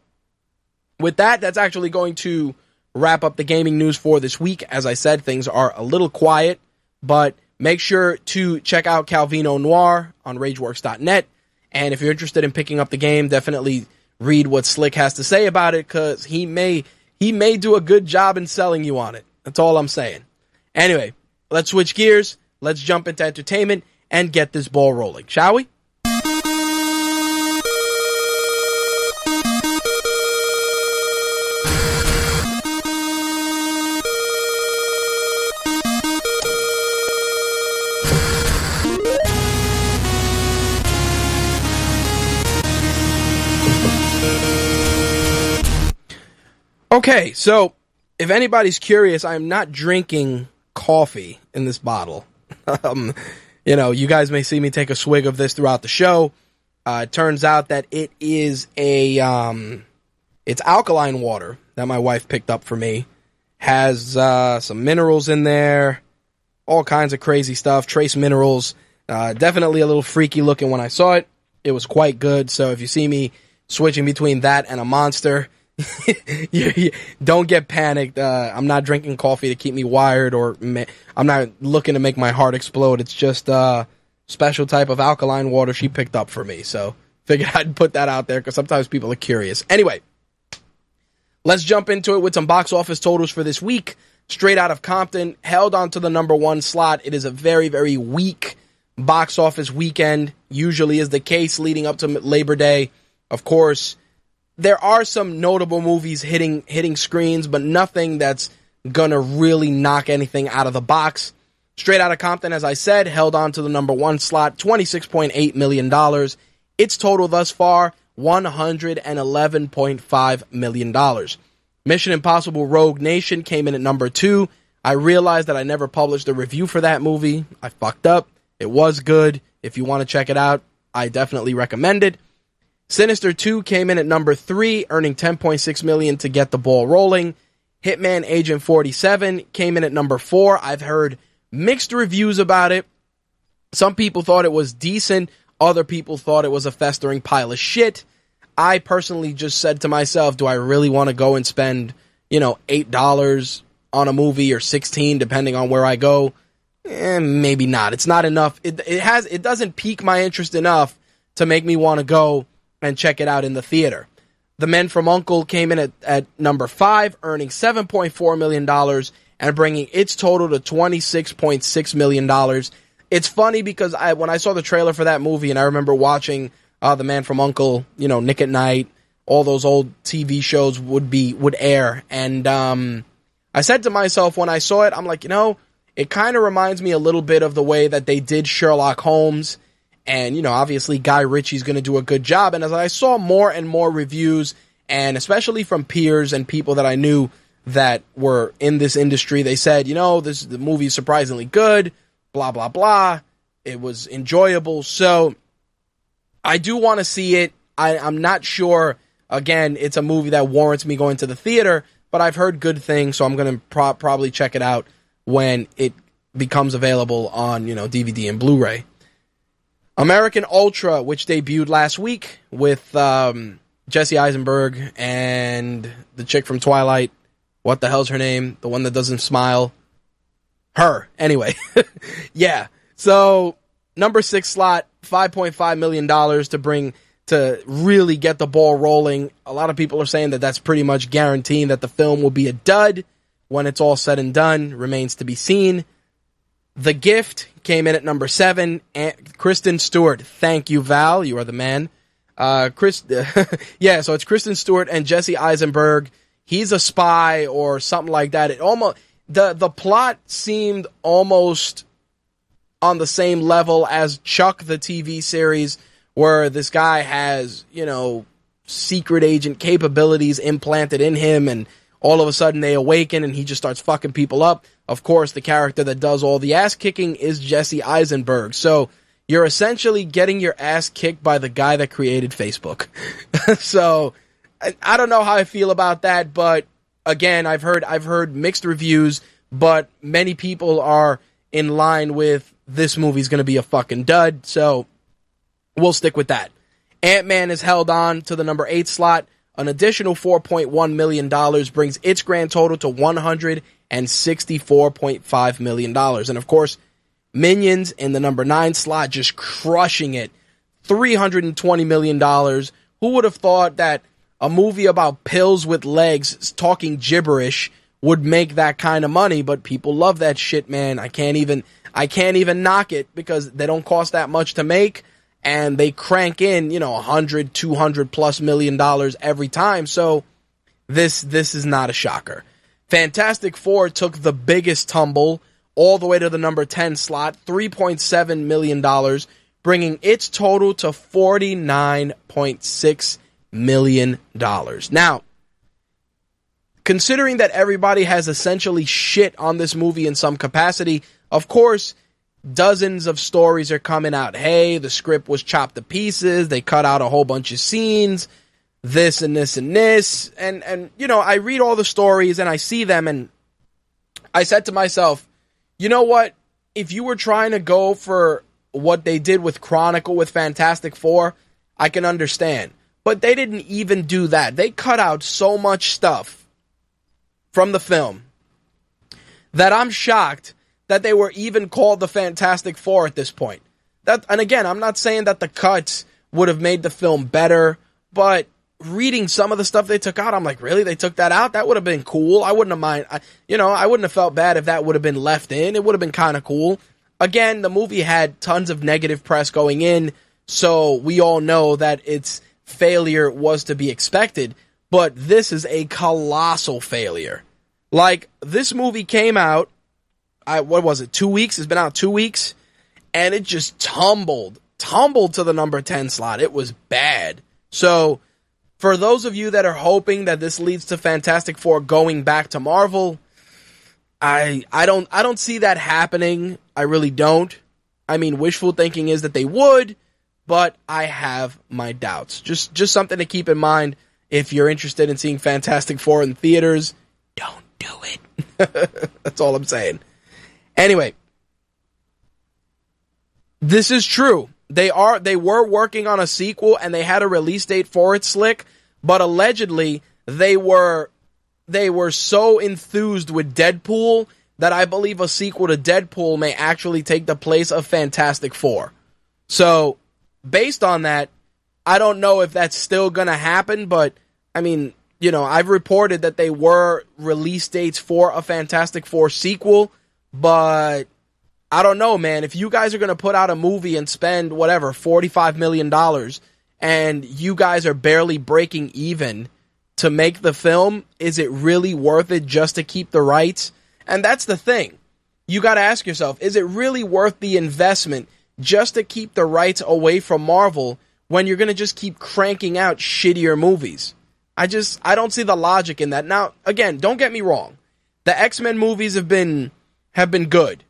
with that, that's actually going to wrap up the gaming news for this week. As I said, things are a little quiet, but make sure to check out Calvino Noir on RageWorks.net. And if you're interested in picking up the game, definitely read what Slick has to say about it because he may he may do a good job in selling you on it. That's all I'm saying. Anyway, let's switch gears. Let's jump into entertainment and get this ball rolling, shall we? Okay, so if anybody's curious, I am not drinking coffee in this bottle. um, you know, you guys may see me take a swig of this throughout the show. Uh, it turns out that it is a um, it's alkaline water that my wife picked up for me. Has uh, some minerals in there, all kinds of crazy stuff, trace minerals. Uh, definitely a little freaky looking when I saw it. It was quite good. So if you see me switching between that and a monster, you, you, don't get panicked. Uh, I'm not drinking coffee to keep me wired, or ma- I'm not looking to make my heart explode. It's just a uh, special type of alkaline water she picked up for me. So figured I'd put that out there because sometimes people are curious. Anyway, let's jump into it with some box office totals for this week. Straight out of Compton, held on to the number one slot. It is a very, very weak box office weekend. Usually is the case leading up to Labor Day. Of course, there are some notable movies hitting hitting screens, but nothing that's gonna really knock anything out of the box. Straight out of Compton, as I said, held on to the number one slot, $26.8 million. Its total thus far, $111.5 million. Mission Impossible Rogue Nation came in at number two. I realized that I never published a review for that movie. I fucked up. It was good. If you want to check it out, I definitely recommend it. Sinister 2 came in at number 3, earning 10.6 million to get the ball rolling. Hitman Agent 47 came in at number 4. I've heard mixed reviews about it. Some people thought it was decent, other people thought it was a festering pile of shit. I personally just said to myself, do I really want to go and spend, you know, $8 on a movie or 16 depending on where I go? Eh, maybe not. It's not enough. It, it has it doesn't pique my interest enough to make me want to go and check it out in the theater. The Men from Uncle came in at, at number five, earning $7.4 million and bringing its total to $26.6 million. It's funny because I when I saw the trailer for that movie and I remember watching uh, The Man from Uncle, you know, Nick at Nite, all those old TV shows would be would air. And um, I said to myself when I saw it, I'm like, you know, it kind of reminds me a little bit of the way that they did Sherlock Holmes and, you know, obviously Guy Ritchie's going to do a good job. And as I saw more and more reviews, and especially from peers and people that I knew that were in this industry, they said, you know, this the movie is surprisingly good, blah, blah, blah. It was enjoyable. So I do want to see it. I, I'm not sure. Again, it's a movie that warrants me going to the theater, but I've heard good things, so I'm going to pro- probably check it out when it becomes available on, you know, DVD and Blu-ray. American Ultra, which debuted last week with um, Jesse Eisenberg and the chick from Twilight. What the hell's her name? The one that doesn't smile. Her. Anyway. yeah. So, number six slot, $5.5 million to bring, to really get the ball rolling. A lot of people are saying that that's pretty much guaranteeing that the film will be a dud when it's all said and done. Remains to be seen. The Gift came in at number seven. Kristen Stewart, thank you, Val. You are the man. Uh, Chris, yeah. So it's Kristen Stewart and Jesse Eisenberg. He's a spy or something like that. It almost the the plot seemed almost on the same level as Chuck, the TV series, where this guy has you know secret agent capabilities implanted in him, and all of a sudden they awaken and he just starts fucking people up. Of course, the character that does all the ass kicking is Jesse Eisenberg. So you're essentially getting your ass kicked by the guy that created Facebook. so I, I don't know how I feel about that, but again, I've heard I've heard mixed reviews, but many people are in line with this movie's going to be a fucking dud. So we'll stick with that. Ant Man is held on to the number eight slot. An additional $4.1 million brings its grand total to 100 and $64.5 million. And of course, Minions in the number nine slot just crushing it. $320 million. Who would have thought that a movie about pills with legs talking gibberish would make that kind of money? But people love that shit, man. I can't even, I can't even knock it because they don't cost that much to make and they crank in, you know, 100, 200 plus million dollars every time. So this, this is not a shocker. Fantastic Four took the biggest tumble all the way to the number 10 slot, $3.7 million, bringing its total to $49.6 million. Now, considering that everybody has essentially shit on this movie in some capacity, of course, dozens of stories are coming out. Hey, the script was chopped to pieces, they cut out a whole bunch of scenes this and this and this and and you know I read all the stories and I see them and I said to myself, you know what? If you were trying to go for what they did with Chronicle with Fantastic 4, I can understand. But they didn't even do that. They cut out so much stuff from the film that I'm shocked that they were even called the Fantastic Four at this point. That and again, I'm not saying that the cuts would have made the film better, but reading some of the stuff they took out, I'm like, really? They took that out? That would have been cool. I wouldn't have mind. I, you know, I wouldn't have felt bad if that would have been left in. It would have been kind of cool. Again, the movie had tons of negative press going in, so we all know that its failure was to be expected. But this is a colossal failure. Like this movie came out, I what was it? Two weeks. It's been out two weeks, and it just tumbled, tumbled to the number ten slot. It was bad. So for those of you that are hoping that this leads to Fantastic Four going back to Marvel, I I don't I don't see that happening. I really don't. I mean, wishful thinking is that they would, but I have my doubts. Just just something to keep in mind if you're interested in seeing Fantastic Four in theaters. Don't do it. That's all I'm saying. Anyway, this is true. They are they were working on a sequel and they had a release date for it slick, but allegedly they were they were so enthused with Deadpool that I believe a sequel to Deadpool may actually take the place of Fantastic Four. So, based on that, I don't know if that's still going to happen, but I mean, you know, I've reported that they were release dates for a Fantastic Four sequel, but I don't know, man. If you guys are going to put out a movie and spend whatever, $45 million, and you guys are barely breaking even to make the film, is it really worth it just to keep the rights? And that's the thing. You got to ask yourself, is it really worth the investment just to keep the rights away from Marvel when you're going to just keep cranking out shittier movies? I just, I don't see the logic in that. Now, again, don't get me wrong. The X-Men movies have been, have been good.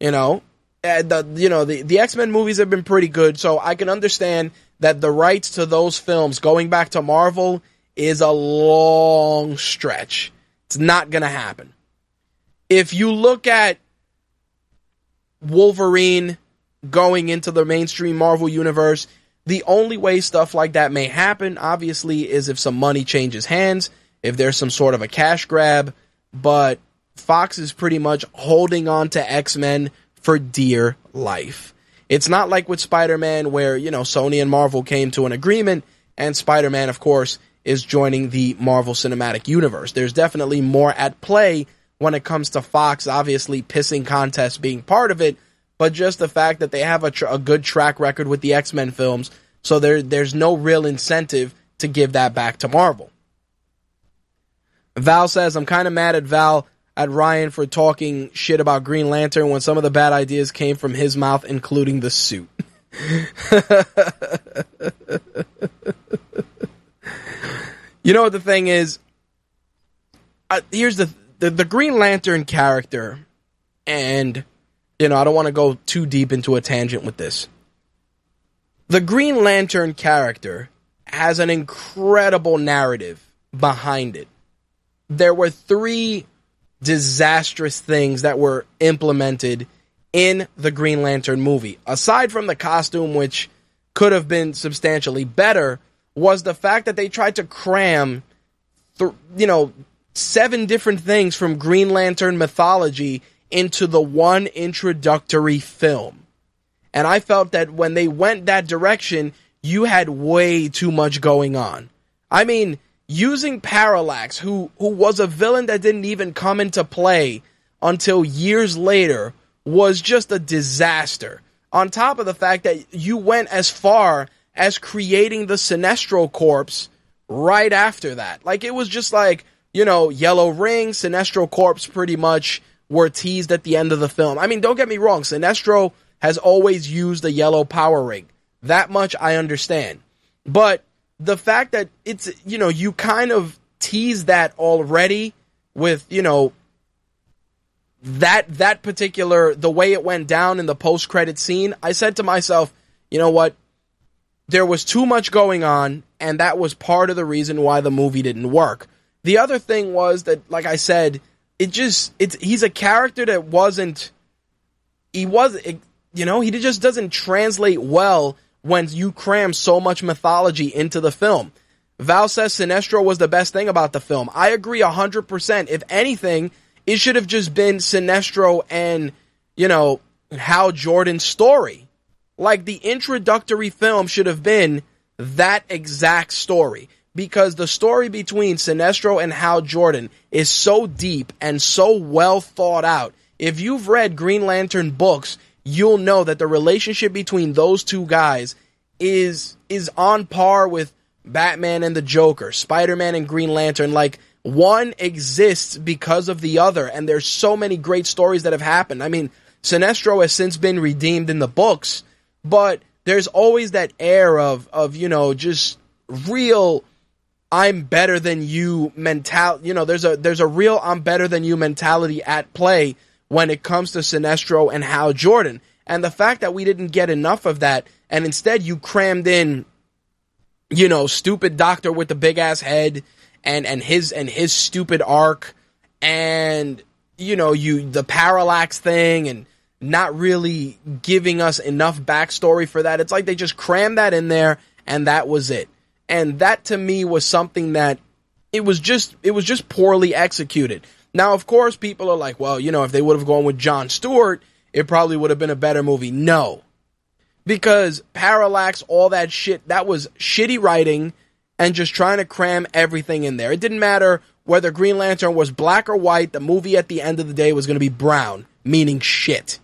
You know, and the, you know, the, the X-Men movies have been pretty good. So I can understand that the rights to those films going back to Marvel is a long stretch. It's not going to happen. If you look at Wolverine going into the mainstream Marvel universe, the only way stuff like that may happen, obviously, is if some money changes hands, if there's some sort of a cash grab, but Fox is pretty much holding on to X Men for dear life. It's not like with Spider Man, where, you know, Sony and Marvel came to an agreement, and Spider Man, of course, is joining the Marvel Cinematic Universe. There's definitely more at play when it comes to Fox, obviously, pissing contest being part of it, but just the fact that they have a, a good track record with the X Men films, so there, there's no real incentive to give that back to Marvel. Val says, I'm kind of mad at Val at Ryan for talking shit about Green Lantern when some of the bad ideas came from his mouth, including the suit. you know what the thing is? Uh, here's the, the the Green Lantern character, and you know I don't want to go too deep into a tangent with this. The Green Lantern character has an incredible narrative behind it. There were three disastrous things that were implemented in the Green Lantern movie. Aside from the costume, which could have been substantially better, was the fact that they tried to cram, th- you know, seven different things from Green Lantern mythology into the one introductory film. And I felt that when they went that direction, you had way too much going on. I mean, using Parallax, who who was a villain that didn't even come into play until years later, was just a disaster. On top of the fact that you went as far as creating the Sinestro Corps right after that. Like it was just like, you know, Yellow Ring, Sinestro Corps pretty much were teased at the end of the film. I mean, don't get me wrong, Sinestro has always used a yellow power ring. That much I understand. But the fact that it's you know you kind of tease that already with you know that that particular the way it went down in the post credit scene i said to myself you know what? There was too much going on and that was part of the reason why the movie didn't work. The other thing was that like i said it just it's he's a character that wasn't he was you know he just doesn't translate well when you cram so much mythology into the film. Val says Sinestro was the best thing about the film. I agree 100%. If anything, it should have just been Sinestro and, you know, Hal Jordan's story. Like the introductory film should have been that exact story. Because the story between Sinestro and Hal Jordan is so deep and so well thought out. If you've read Green Lantern books, you'll know that the relationship between those two guys is is on par with Batman and the Joker, Spider-Man and Green Lantern like one exists because of the other and there's so many great stories that have happened. I mean, Sinestro has since been redeemed in the books, but there's always that air of of, you know, just real I'm better than you mental you know there's a there's a real I'm better than you mentality at play when it comes to Sinestro and Hal Jordan. And the fact that we didn't get enough of that and instead you crammed in you know stupid doctor with the big ass head and and his and his stupid arc and you know you the parallax thing and not really giving us enough backstory for that. It's like they just crammed that in there and that was it. And that to me was something that it was just it was just poorly executed. Now, of course, people are like, well, you know, if they would have gone with John Stewart, it probably would have been a better movie. No. Because Parallax, all that shit, that was shitty writing and just trying to cram everything in there. It didn't matter whether Green Lantern was black or white, the movie at the end of the day was going to be brown, meaning shit.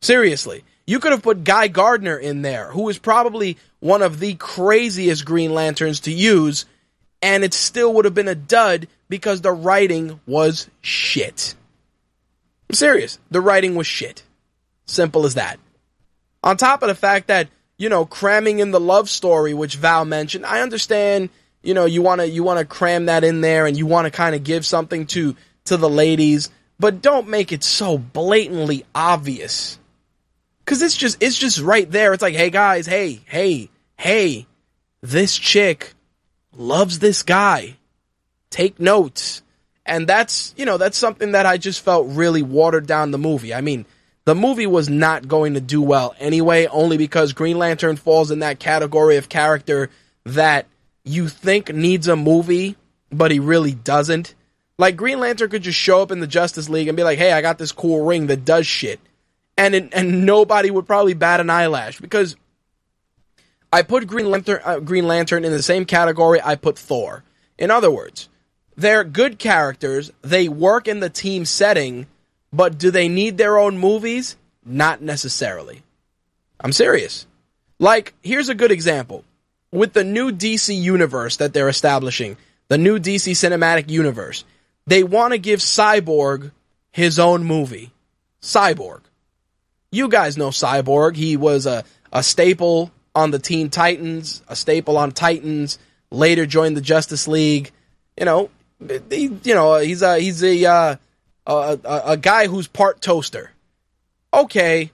Seriously. You could have put Guy Gardner in there, who is probably one of the craziest Green Lanterns to use, and it still would have been a dud because the writing was shit. I'm serious. The writing was shit. Simple as that. On top of the fact that, you know, cramming in the love story, which Val mentioned, I understand, you know, you wanna you wanna cram that in there and you wanna kinda give something to to the ladies, but don't make it so blatantly obvious Cause it's just it's just right there. It's like, hey guys, hey, hey, hey, this chick loves this guy. Take notes. And that's you know, that's something that I just felt really watered down the movie. I mean, the movie was not going to do well anyway, only because Green Lantern falls in that category of character that you think needs a movie, but he really doesn't. Like Green Lantern could just show up in the Justice League and be like, "Hey, I got this cool ring that does shit." and it, and nobody would probably bat an eyelash because I put Green Lantern uh, Green Lantern in the same category I put Thor. In other words, they're good characters, they work in the team setting, but do they need their own movies? Not necessarily. I'm serious. Like, here's a good example. With the new DC universe that they're establishing, the new DC cinematic universe, they want to give Cyborg his own movie. Cyborg. You guys know Cyborg. He was a, a staple on the Teen Titans, a staple on Titans, later joined the Justice League. You know, he, you know, he's a he's a, uh, a, a a guy who's part toaster. Okay,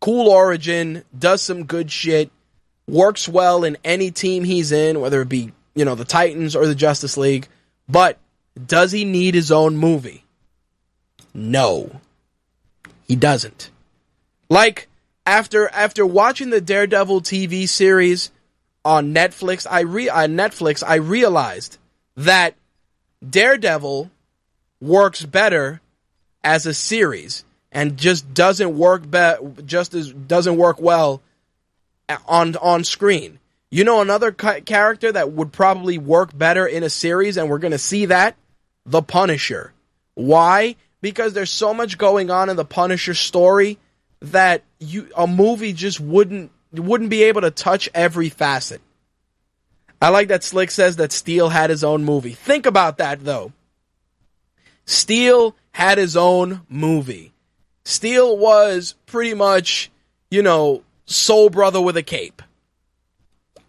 cool origin, does some good shit, works well in any team he's in, whether it be you know the Titans or the Justice League. But does he need his own movie? No, he doesn't. Like after after watching the Daredevil TV series on Netflix, I re on Netflix I realized that Daredevil works better as a series and just doesn't work be- just as doesn't work well on on screen. You know another ca- character that would probably work better in a series and we're going to see that the Punisher. Why? Because there's so much going on in the Punisher story that you a movie just wouldn't wouldn't be able to touch every facet. I like that Slick says that Steel had his own movie. Think about that though. Steel had his own movie. Steel was pretty much, you know, soul brother with a cape.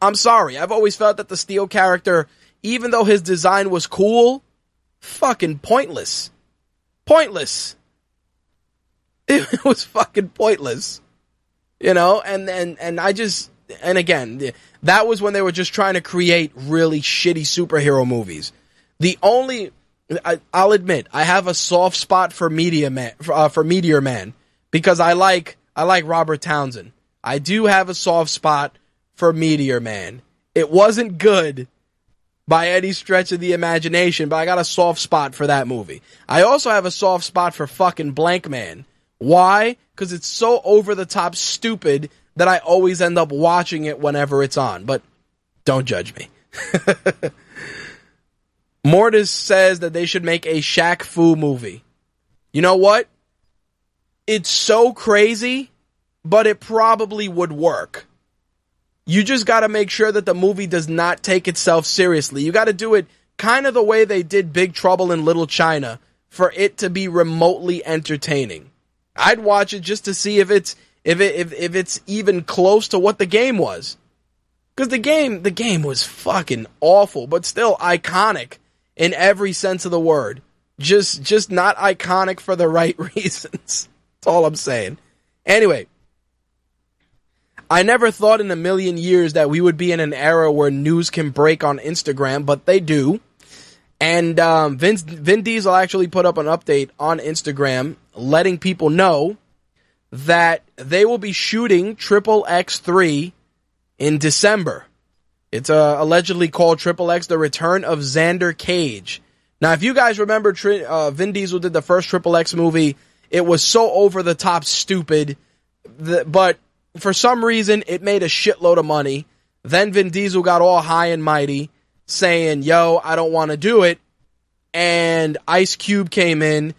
I'm sorry. I've always felt that the Steel character, even though his design was cool, fucking pointless. Pointless. It was fucking pointless. You know, and and and I just and again, that was when they were just trying to create really shitty superhero movies. The only I, will admit, I have a soft spot for Media Man for, uh, for Meteor Man because I like I like Robert Townsend. I do have a soft spot for Meteor Man. It wasn't good by any stretch of the imagination, but I got a soft spot for that movie. I also have a soft spot for fucking Blankman. why? Because it's so over the top stupid that I always end up watching it whenever it's on. But don't judge me. Mortis says that they should make a Shaq Fu movie. You know what? It's so crazy, but it probably would work. You just got to make sure that the movie does not take itself seriously. You got to do it kind of the way they did Big Trouble in Little China for it to be remotely entertaining. I'd watch it just to see if it's if it if, if it's even close to what the game was. Because the game, the game was fucking awful, but still iconic in every sense of the word. Just, just not iconic for the right reasons. That's all I'm saying. Anyway, I never thought in a million years that we would be in an era where news can break on Instagram, but they do. And um, Vince, Vin Diesel actually put up an update on Instagram letting people know that they will be shooting Triple X 3 in December. It's uh, allegedly called Triple X The Return of Xander Cage. Now, if you guys remember, uh, Vin Diesel did the first Triple X movie. It was so over the top stupid, but for some reason, it made a shitload of money. Then Vin Diesel got all high and mighty saying, yo, I don't want to do it. And Ice Cube came in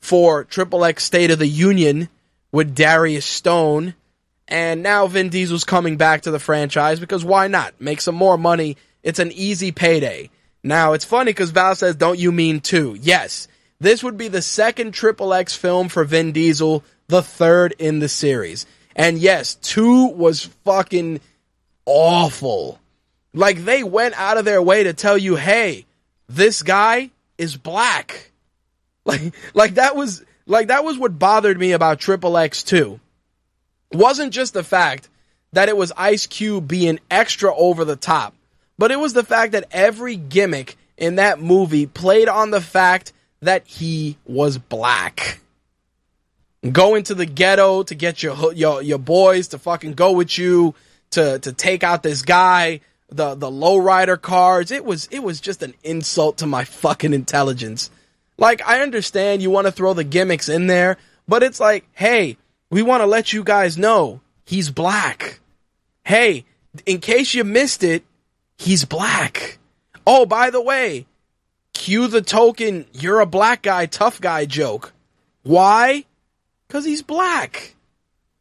for Triple X State of the Union with Darius Stone. And now Vin Diesel's coming back to the franchise because why not? Make some more money. It's an easy payday. Now, it's funny because Val says, don't you mean two? Yes. This would be the second Triple X film for Vin Diesel, the third in the series. And yes, two was fucking awful. Like they went out of their way to tell you, hey, this guy is black. Like, like that was, like that was what bothered me about Triple X 2. wasn't just the fact that it was Ice Cube being extra over the top, but it was the fact that every gimmick in that movie played on the fact that he was black. Go into the ghetto to get your your your boys to fucking go with you to to take out this guy the the lowrider cards. It was it was just an insult to my fucking intelligence. Like I understand you want to throw the gimmicks in there, but it's like, hey, we want to let you guys know he's black. Hey, in case you missed it, he's black. Oh, by the way, cue the token you're a black guy, tough guy joke. Why? Cuz he's black.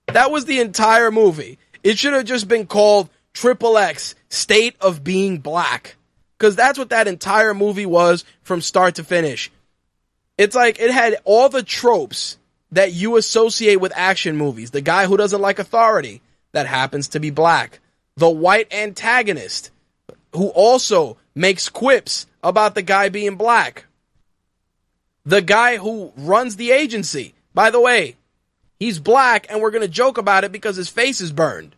That was the entire movie. It should have just been called Triple X state of being black. Because that's what that entire movie was from start to finish. It's like it had all the tropes that you associate with action movies. The guy who doesn't like authority, that happens to be black. The white antagonist, who also makes quips about the guy being black. The guy who runs the agency, by the way, he's black and we're going to joke about it because his face is burned.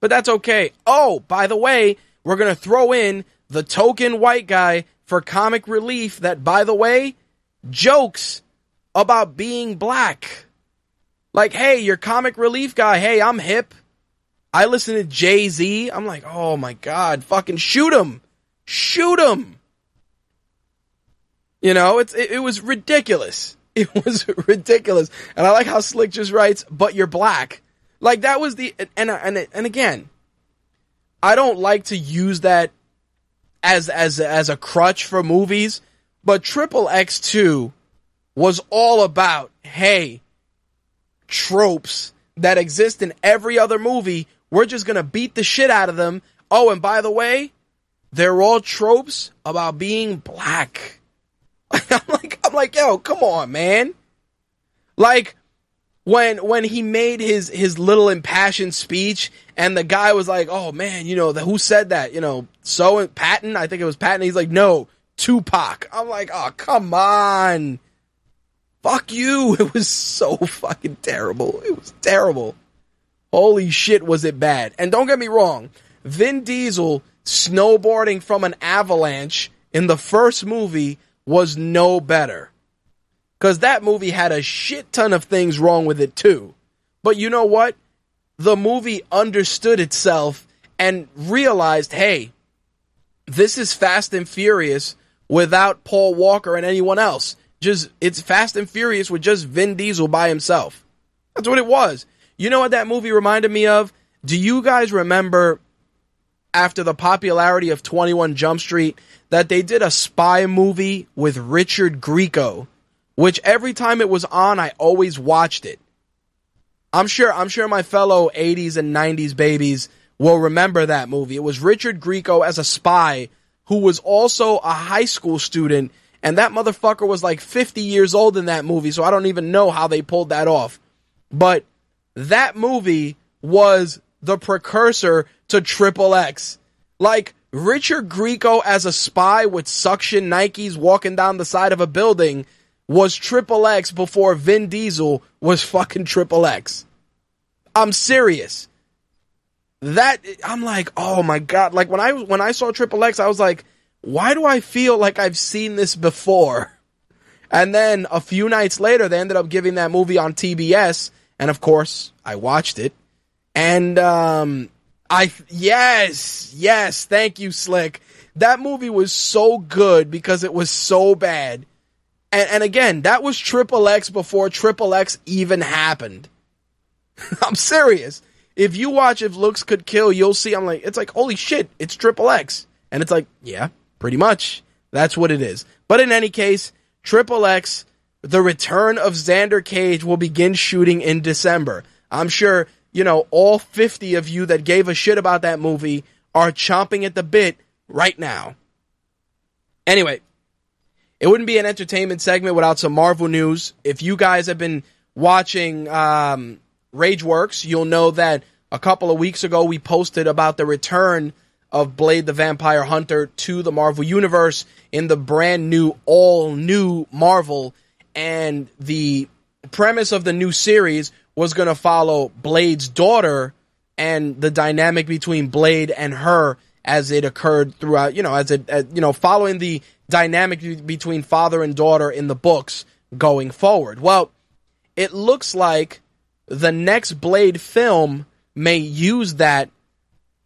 But that's okay. Oh, by the way, we're going to throw in the token white guy for comic relief that, by the way, jokes about being black. Like, hey, your comic relief guy, hey, I'm hip. I listen to Jay Z. I'm like, oh my God, fucking shoot him. Shoot him. You know, it's, it, it was ridiculous. It was ridiculous. And I like how Slick just writes, but you're black. Like that was the and and and again, I don't like to use that as as as a crutch for movies, but Triple X Two was all about hey tropes that exist in every other movie. We're just gonna beat the shit out of them. Oh, and by the way, they're all tropes about being black. I'm like, I'm like, yo, come on, man. Like, when when he made his his little impassioned speech and the guy was like, "Oh man, you know, the, who said that? You know, so Patton, I think it was Patton." He's like, "No, Tupac." I'm like, "Oh, come on." Fuck you. It was so fucking terrible. It was terrible. Holy shit, was it bad. And don't get me wrong, Vin Diesel snowboarding from an avalanche in the first movie was no better. Because that movie had a shit ton of things wrong with it too. But you know what? The movie understood itself and realized, hey, this is Fast and Furious without Paul Walker and anyone else. Just it's Fast and Furious with just Vin Diesel by himself. That's what it was. You know what that movie reminded me of? Do you guys remember after the popularity of 21 Jump Street that they did a spy movie with Richard Grieco? which every time it was on, I always watched it. I'm sure, I'm sure my fellow 80s and 90s babies will remember that movie. It was Richard Grieco as a spy who was also a high school student, and that motherfucker was like 50 years old in that movie, so I don't even know how they pulled that off. But that movie was the precursor to Triple X. Like Richard Grieco as a spy with suction Nikes walking down the side of a building was Triple X before Vin Diesel was fucking Triple X. I'm serious. That I'm like, oh my god! Like when I when I saw Triple X, I was like, why do I feel like I've seen this before? And then a few nights later, they ended up giving that movie on TBS, and of course, I watched it. And um, I yes, yes, thank you, Slick. That movie was so good because it was so bad. And, and again, that was Triple X before Triple X even happened. I'm serious. If you watch If Looks Could Kill, you'll see. I'm like, it's like, holy shit, it's Triple X, and it's like, yeah, pretty much. That's what it is. But in any case, Triple X, the return of Xander Cage will begin shooting in December. I'm sure, you know, all 50 of you that gave a shit about that movie are chomping at the bit right now. Anyway, it wouldn't be an entertainment segment without some Marvel news. If you guys have been watching um, Rageworks, you'll know that a couple of weeks ago we posted about the return of Blade the Vampire Hunter to the Marvel Universe in the brand new, all new Marvel. And the premise of the new series was going to follow Blade's daughter and the dynamic between Blade and her as it occurred throughout, you know, as it, as, you know, following the dynamic between father and daughter in the books going forward. Well, it looks like the next Blade film may use that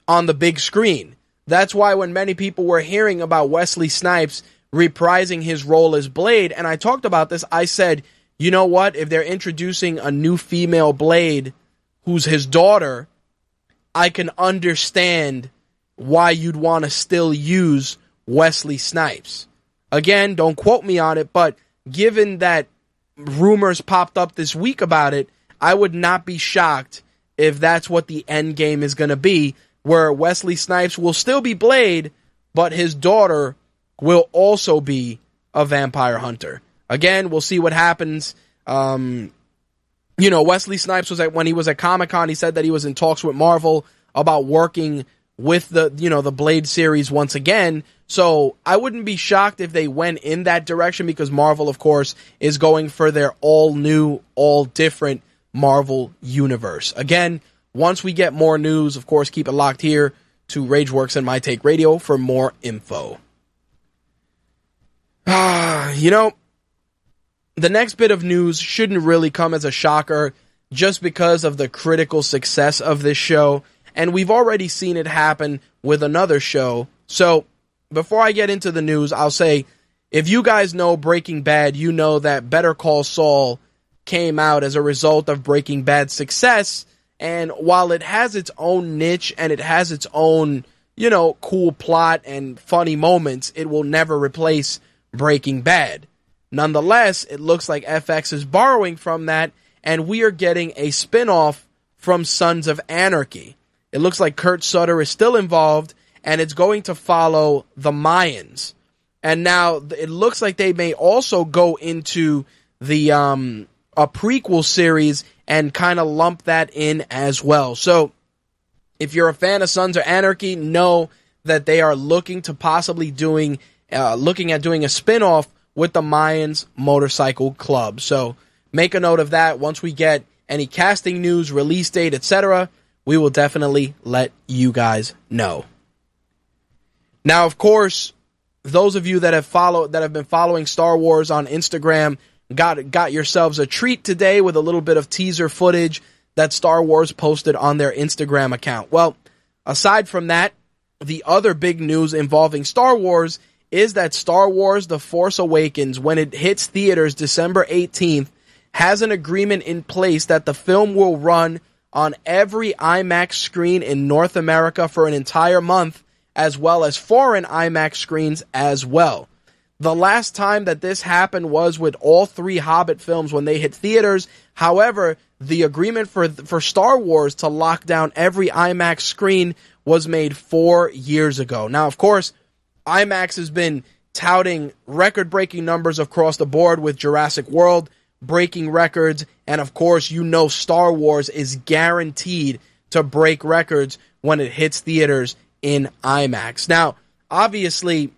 on the big screen. That's why when many people were hearing about Wesley Snipes reprising his role as Blade, and I talked about this, I said, you know what? If they're introducing a new female Blade who's his daughter, I can understand why you'd want to still use Wesley Snipes. Again, don't quote me on it, but given that rumors popped up this week about it, I would not be shocked if that's what the end game is going to be, where Wesley Snipes will still be Blade, but his daughter will also be a vampire hunter. Again, we'll see what happens. Um, you know, Wesley Snipes was at when he was at Comic Con. He said that he was in talks with Marvel about working with the you know the Blade series once again. So I wouldn't be shocked if they went in that direction because Marvel, of course, is going for their all new, all different Marvel universe. Again, once we get more news, of course, keep it locked here to Rageworks and My Take Radio for more info. Ah, you know, the next bit of news shouldn't really come as a shocker just because of the critical success of this show, and we've already seen it happen with another show. So, before I get into the news, I'll say if you guys know Breaking Bad, you know that Better Call Saul came out as a result of Breaking Bad's success. And while it has its own niche and it has its own, you know, cool plot and funny moments, it will never replace Breaking Bad. Nonetheless, it looks like FX is borrowing from that, and we are getting a spin off from Sons of Anarchy. It looks like Kurt Sutter is still involved, and it's going to follow the Mayans. And now it looks like they may also go into the um, a prequel series and kind of lump that in as well. So if you're a fan of Sons of Anarchy, know that they are looking to possibly doing uh, looking at doing a spin-off with the Mayans Motorcycle Club. So make a note of that. Once we get any casting news, release date, etc., we will definitely let you guys know. Now, of course, those of you that have followed that have been following Star Wars on Instagram got got yourselves a treat today with a little bit of teaser footage that Star Wars posted on their Instagram account. Well, aside from that, the other big news involving Star Wars is that Star Wars The Force Awakens when it hits theaters December 18th has an agreement in place that the film will run on every IMAX screen in North America for an entire month as well as foreign IMAX screens as well. The last time that this happened was with all three Hobbit films when they hit theaters. However, the agreement for for Star Wars to lock down every IMAX screen was made 4 years ago. Now, of course, IMAX has been touting record-breaking numbers across the board with Jurassic World breaking records and of course, you know Star Wars is guaranteed to break records when it hits theaters in IMAX. Now, obviously,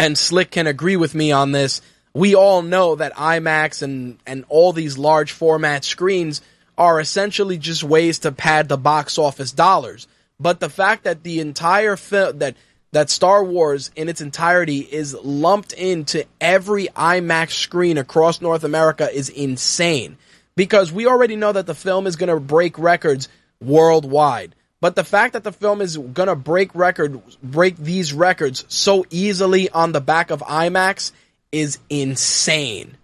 and Slick can agree with me on this, we all know that IMAX and, and all these large format screens are essentially just ways to pad the box office dollars. But the fact that the entire film, that that Star Wars in its entirety is lumped into every IMAX screen across North America is insane. Because we already know that the film is going to break records worldwide. But the fact that the film is to break record break these records so easily on the back of IMAX is insane.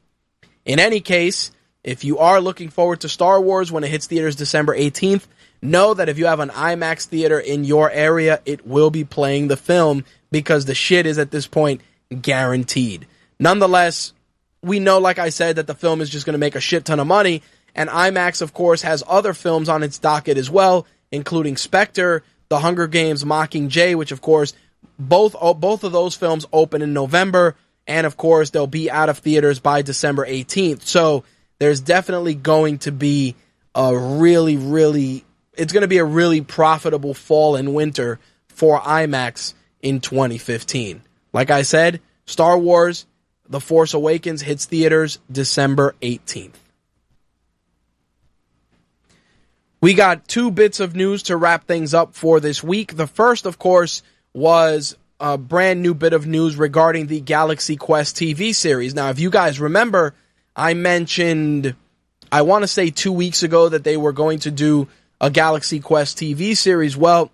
In any case, if you are looking forward to Star Wars when it hits theaters December 18th, know that if you have an IMAX theater in your area, it will be playing the film because the shit is at this point guaranteed. Nonetheless, we know, like I said, that the film is just to make a shit ton of money. And IMAX, of course, has other films on its docket as well including Spectre, The Hunger Games, Mockingjay, which of course both both of those films open in November, and of course they'll be out of theaters by December 18th. So there's definitely going to be a really, really it's going to be a really profitable fall and winter for IMAX in 2015. Like I said, Star Wars The Force Awakens hits theaters December 18th. We got two bits of news to wrap things up for this week. The first, of course, was a brand new bit of news regarding the Galaxy Quest TV series. Now, if you guys remember, I mentioned, I want to say two weeks ago that they were going to do a Galaxy Quest TV series. Well,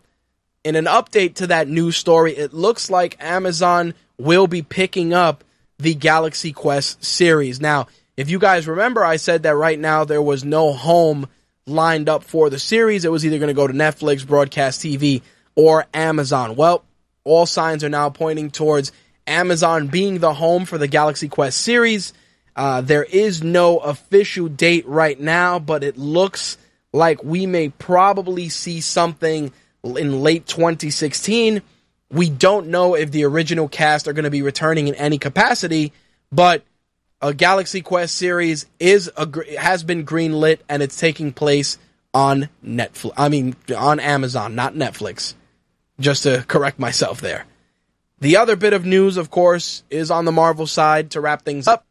in an update to that news story, it looks like Amazon will be picking up the Galaxy Quest series. Now, if you guys remember, I said that right now there was no home lined up for the series. It was either going to go to Netflix, broadcast TV, or Amazon. Well, all signs are now pointing towards Amazon being the home for the Galaxy Quest series. Uh, there is no official date right now, but it looks like we may probably see something in late 2016. We don't know if the original cast are going to be returning in any capacity, but a Galaxy Quest series is a, has been greenlit and it's taking place on Netflix. I mean, on Amazon, not Netflix. Just to correct myself there. The other bit of news, of course, is on the Marvel side to wrap things up.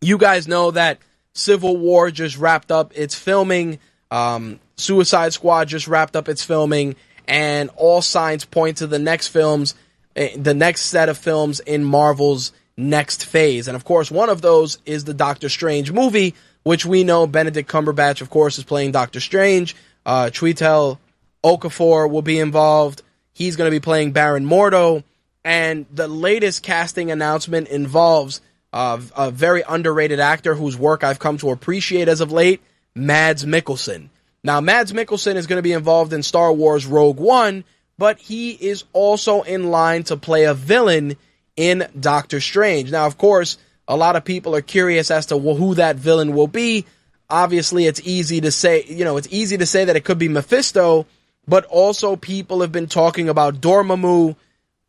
You guys know that Civil War just wrapped up its filming. Um, Suicide Squad just wrapped up its filming, and all signs point to the next films, eh, the next set of films in Marvel's next phase. And of course, one of those is the Doctor Strange movie, which we know Benedict Cumberbatch, of course, is playing Doctor Strange. Uh, Chiwetel Ejiofor will be involved. He's going to be playing Baron Mordo. And the latest casting announcement involves uh, a very underrated actor whose work I've come to appreciate as of late, Mads Mikkelsen. Now, Mads Mikkelsen is going to be involved in Star Wars Rogue One, but he is also in line to play a villain in Doctor Strange. Now, of course, a lot of people are curious as to who that villain will be. Obviously, it's easy to say, you know, it's easy to say that it could be Mephisto, but also people have been talking about Dormammu,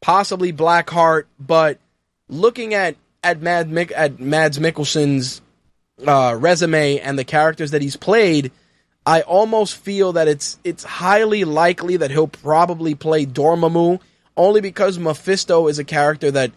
possibly Blackheart, but looking at at Mad Mick, at Mads Mikkelsen's uh, resume and the characters that he's played, I almost feel that it's it's highly likely that he'll probably play Dormammu only because Mephisto is a character that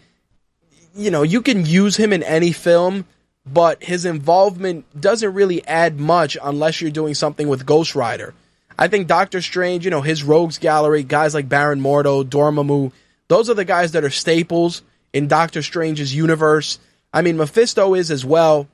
you know you can use him in any film, but his involvement doesn't really add much unless you're doing something with Ghost Rider. I think Doctor Strange, you know, his rogues gallery, guys like Baron Mordo, Dormammu, those are the guys that are staples in Doctor Strange's universe. I mean, Mephisto is as well,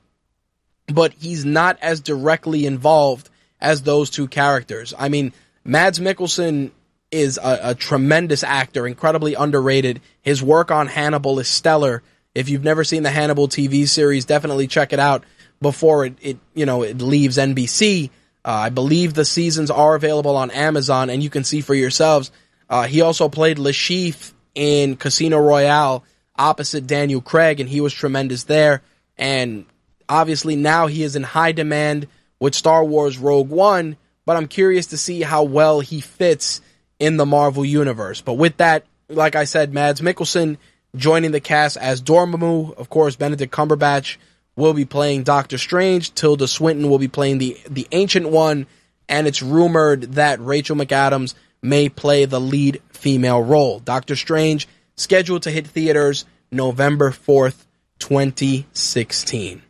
but he's not as directly involved as those two characters. I mean, Mads Mikkelsen is a, a, tremendous actor, incredibly underrated. His work on Hannibal is stellar. If you've never seen the Hannibal TV series, definitely check it out before it, it you know it leaves NBC. Uh, I believe the seasons are available on Amazon, and you can see for yourselves. Uh, he also played Chiffre in Casino Royale opposite Daniel Craig, and he was tremendous there. And obviously now he is in high demand with Star Wars Rogue One, but I'm curious to see how well he fits in the Marvel Universe. But with that, like I said, Mads Mikkelsen joining the cast as Dormammu. Of course, Benedict Cumberbatch will be playing Doctor Strange. Tilda Swinton will be playing the, the Ancient One. And it's rumored that Rachel McAdams may play the lead female role. Doctor Strange scheduled to hit theaters November 4th, 2016.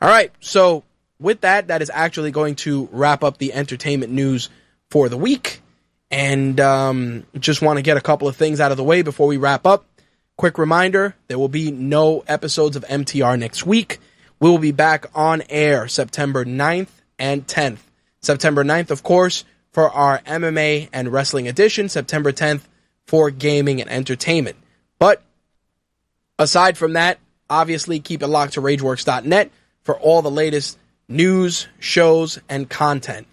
All right, so with that, that is actually going to wrap up the entertainment news for the week. And um, just want to get a couple of things out of the way before we wrap up. Quick reminder there will be no episodes of MTR next week. We will be back on air September 9th and 10th. September 9th, of course, for our MMA and wrestling edition, September 10th for gaming and entertainment. But aside from that, obviously keep it locked to rageworks.net for all the latest news, shows, and content.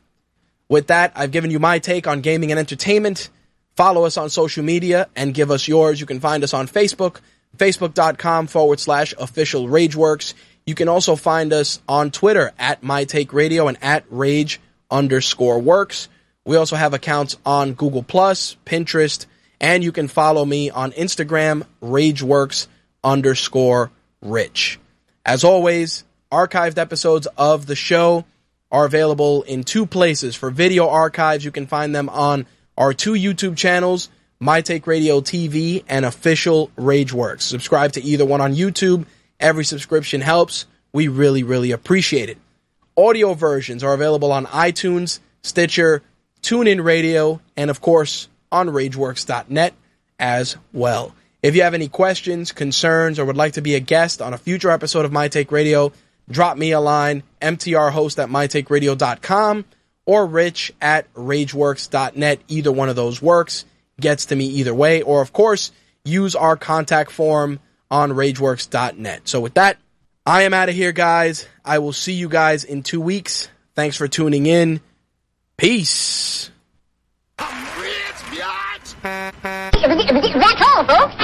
With that, I've given you my take on gaming and entertainment. Follow us on social media and give us yours. You can find us on Facebook, facebook.com forward slash official Rageworks. You can also find us on Twitter at My Take Radio and at Rage underscore Works. We also have accounts on Google Plus, Pinterest, and you can follow me on Instagram, RageWorks underscore Rich. As always, archived episodes of the show are available in two places. For video archives, you can find them on our two YouTube channels, My Take Radio TV and Official Rageworks. Subscribe to either one on YouTube. Every subscription helps. We really, really appreciate it. Audio versions are available on iTunes, Stitcher, TuneIn Radio, and of course on RageWorks.net as well. If you have any questions, concerns, or would like to be a guest on a future episode of My Take Radio, drop me a line, mtrhost at mytakeradio.com or rich at rageworks.net. Either one of those works gets to me either way. Or, of course, use our contact form on rageworks.net. So, with that, I am out of here, guys. I will see you guys in two weeks. Thanks for tuning in. Peace. That's all, folks.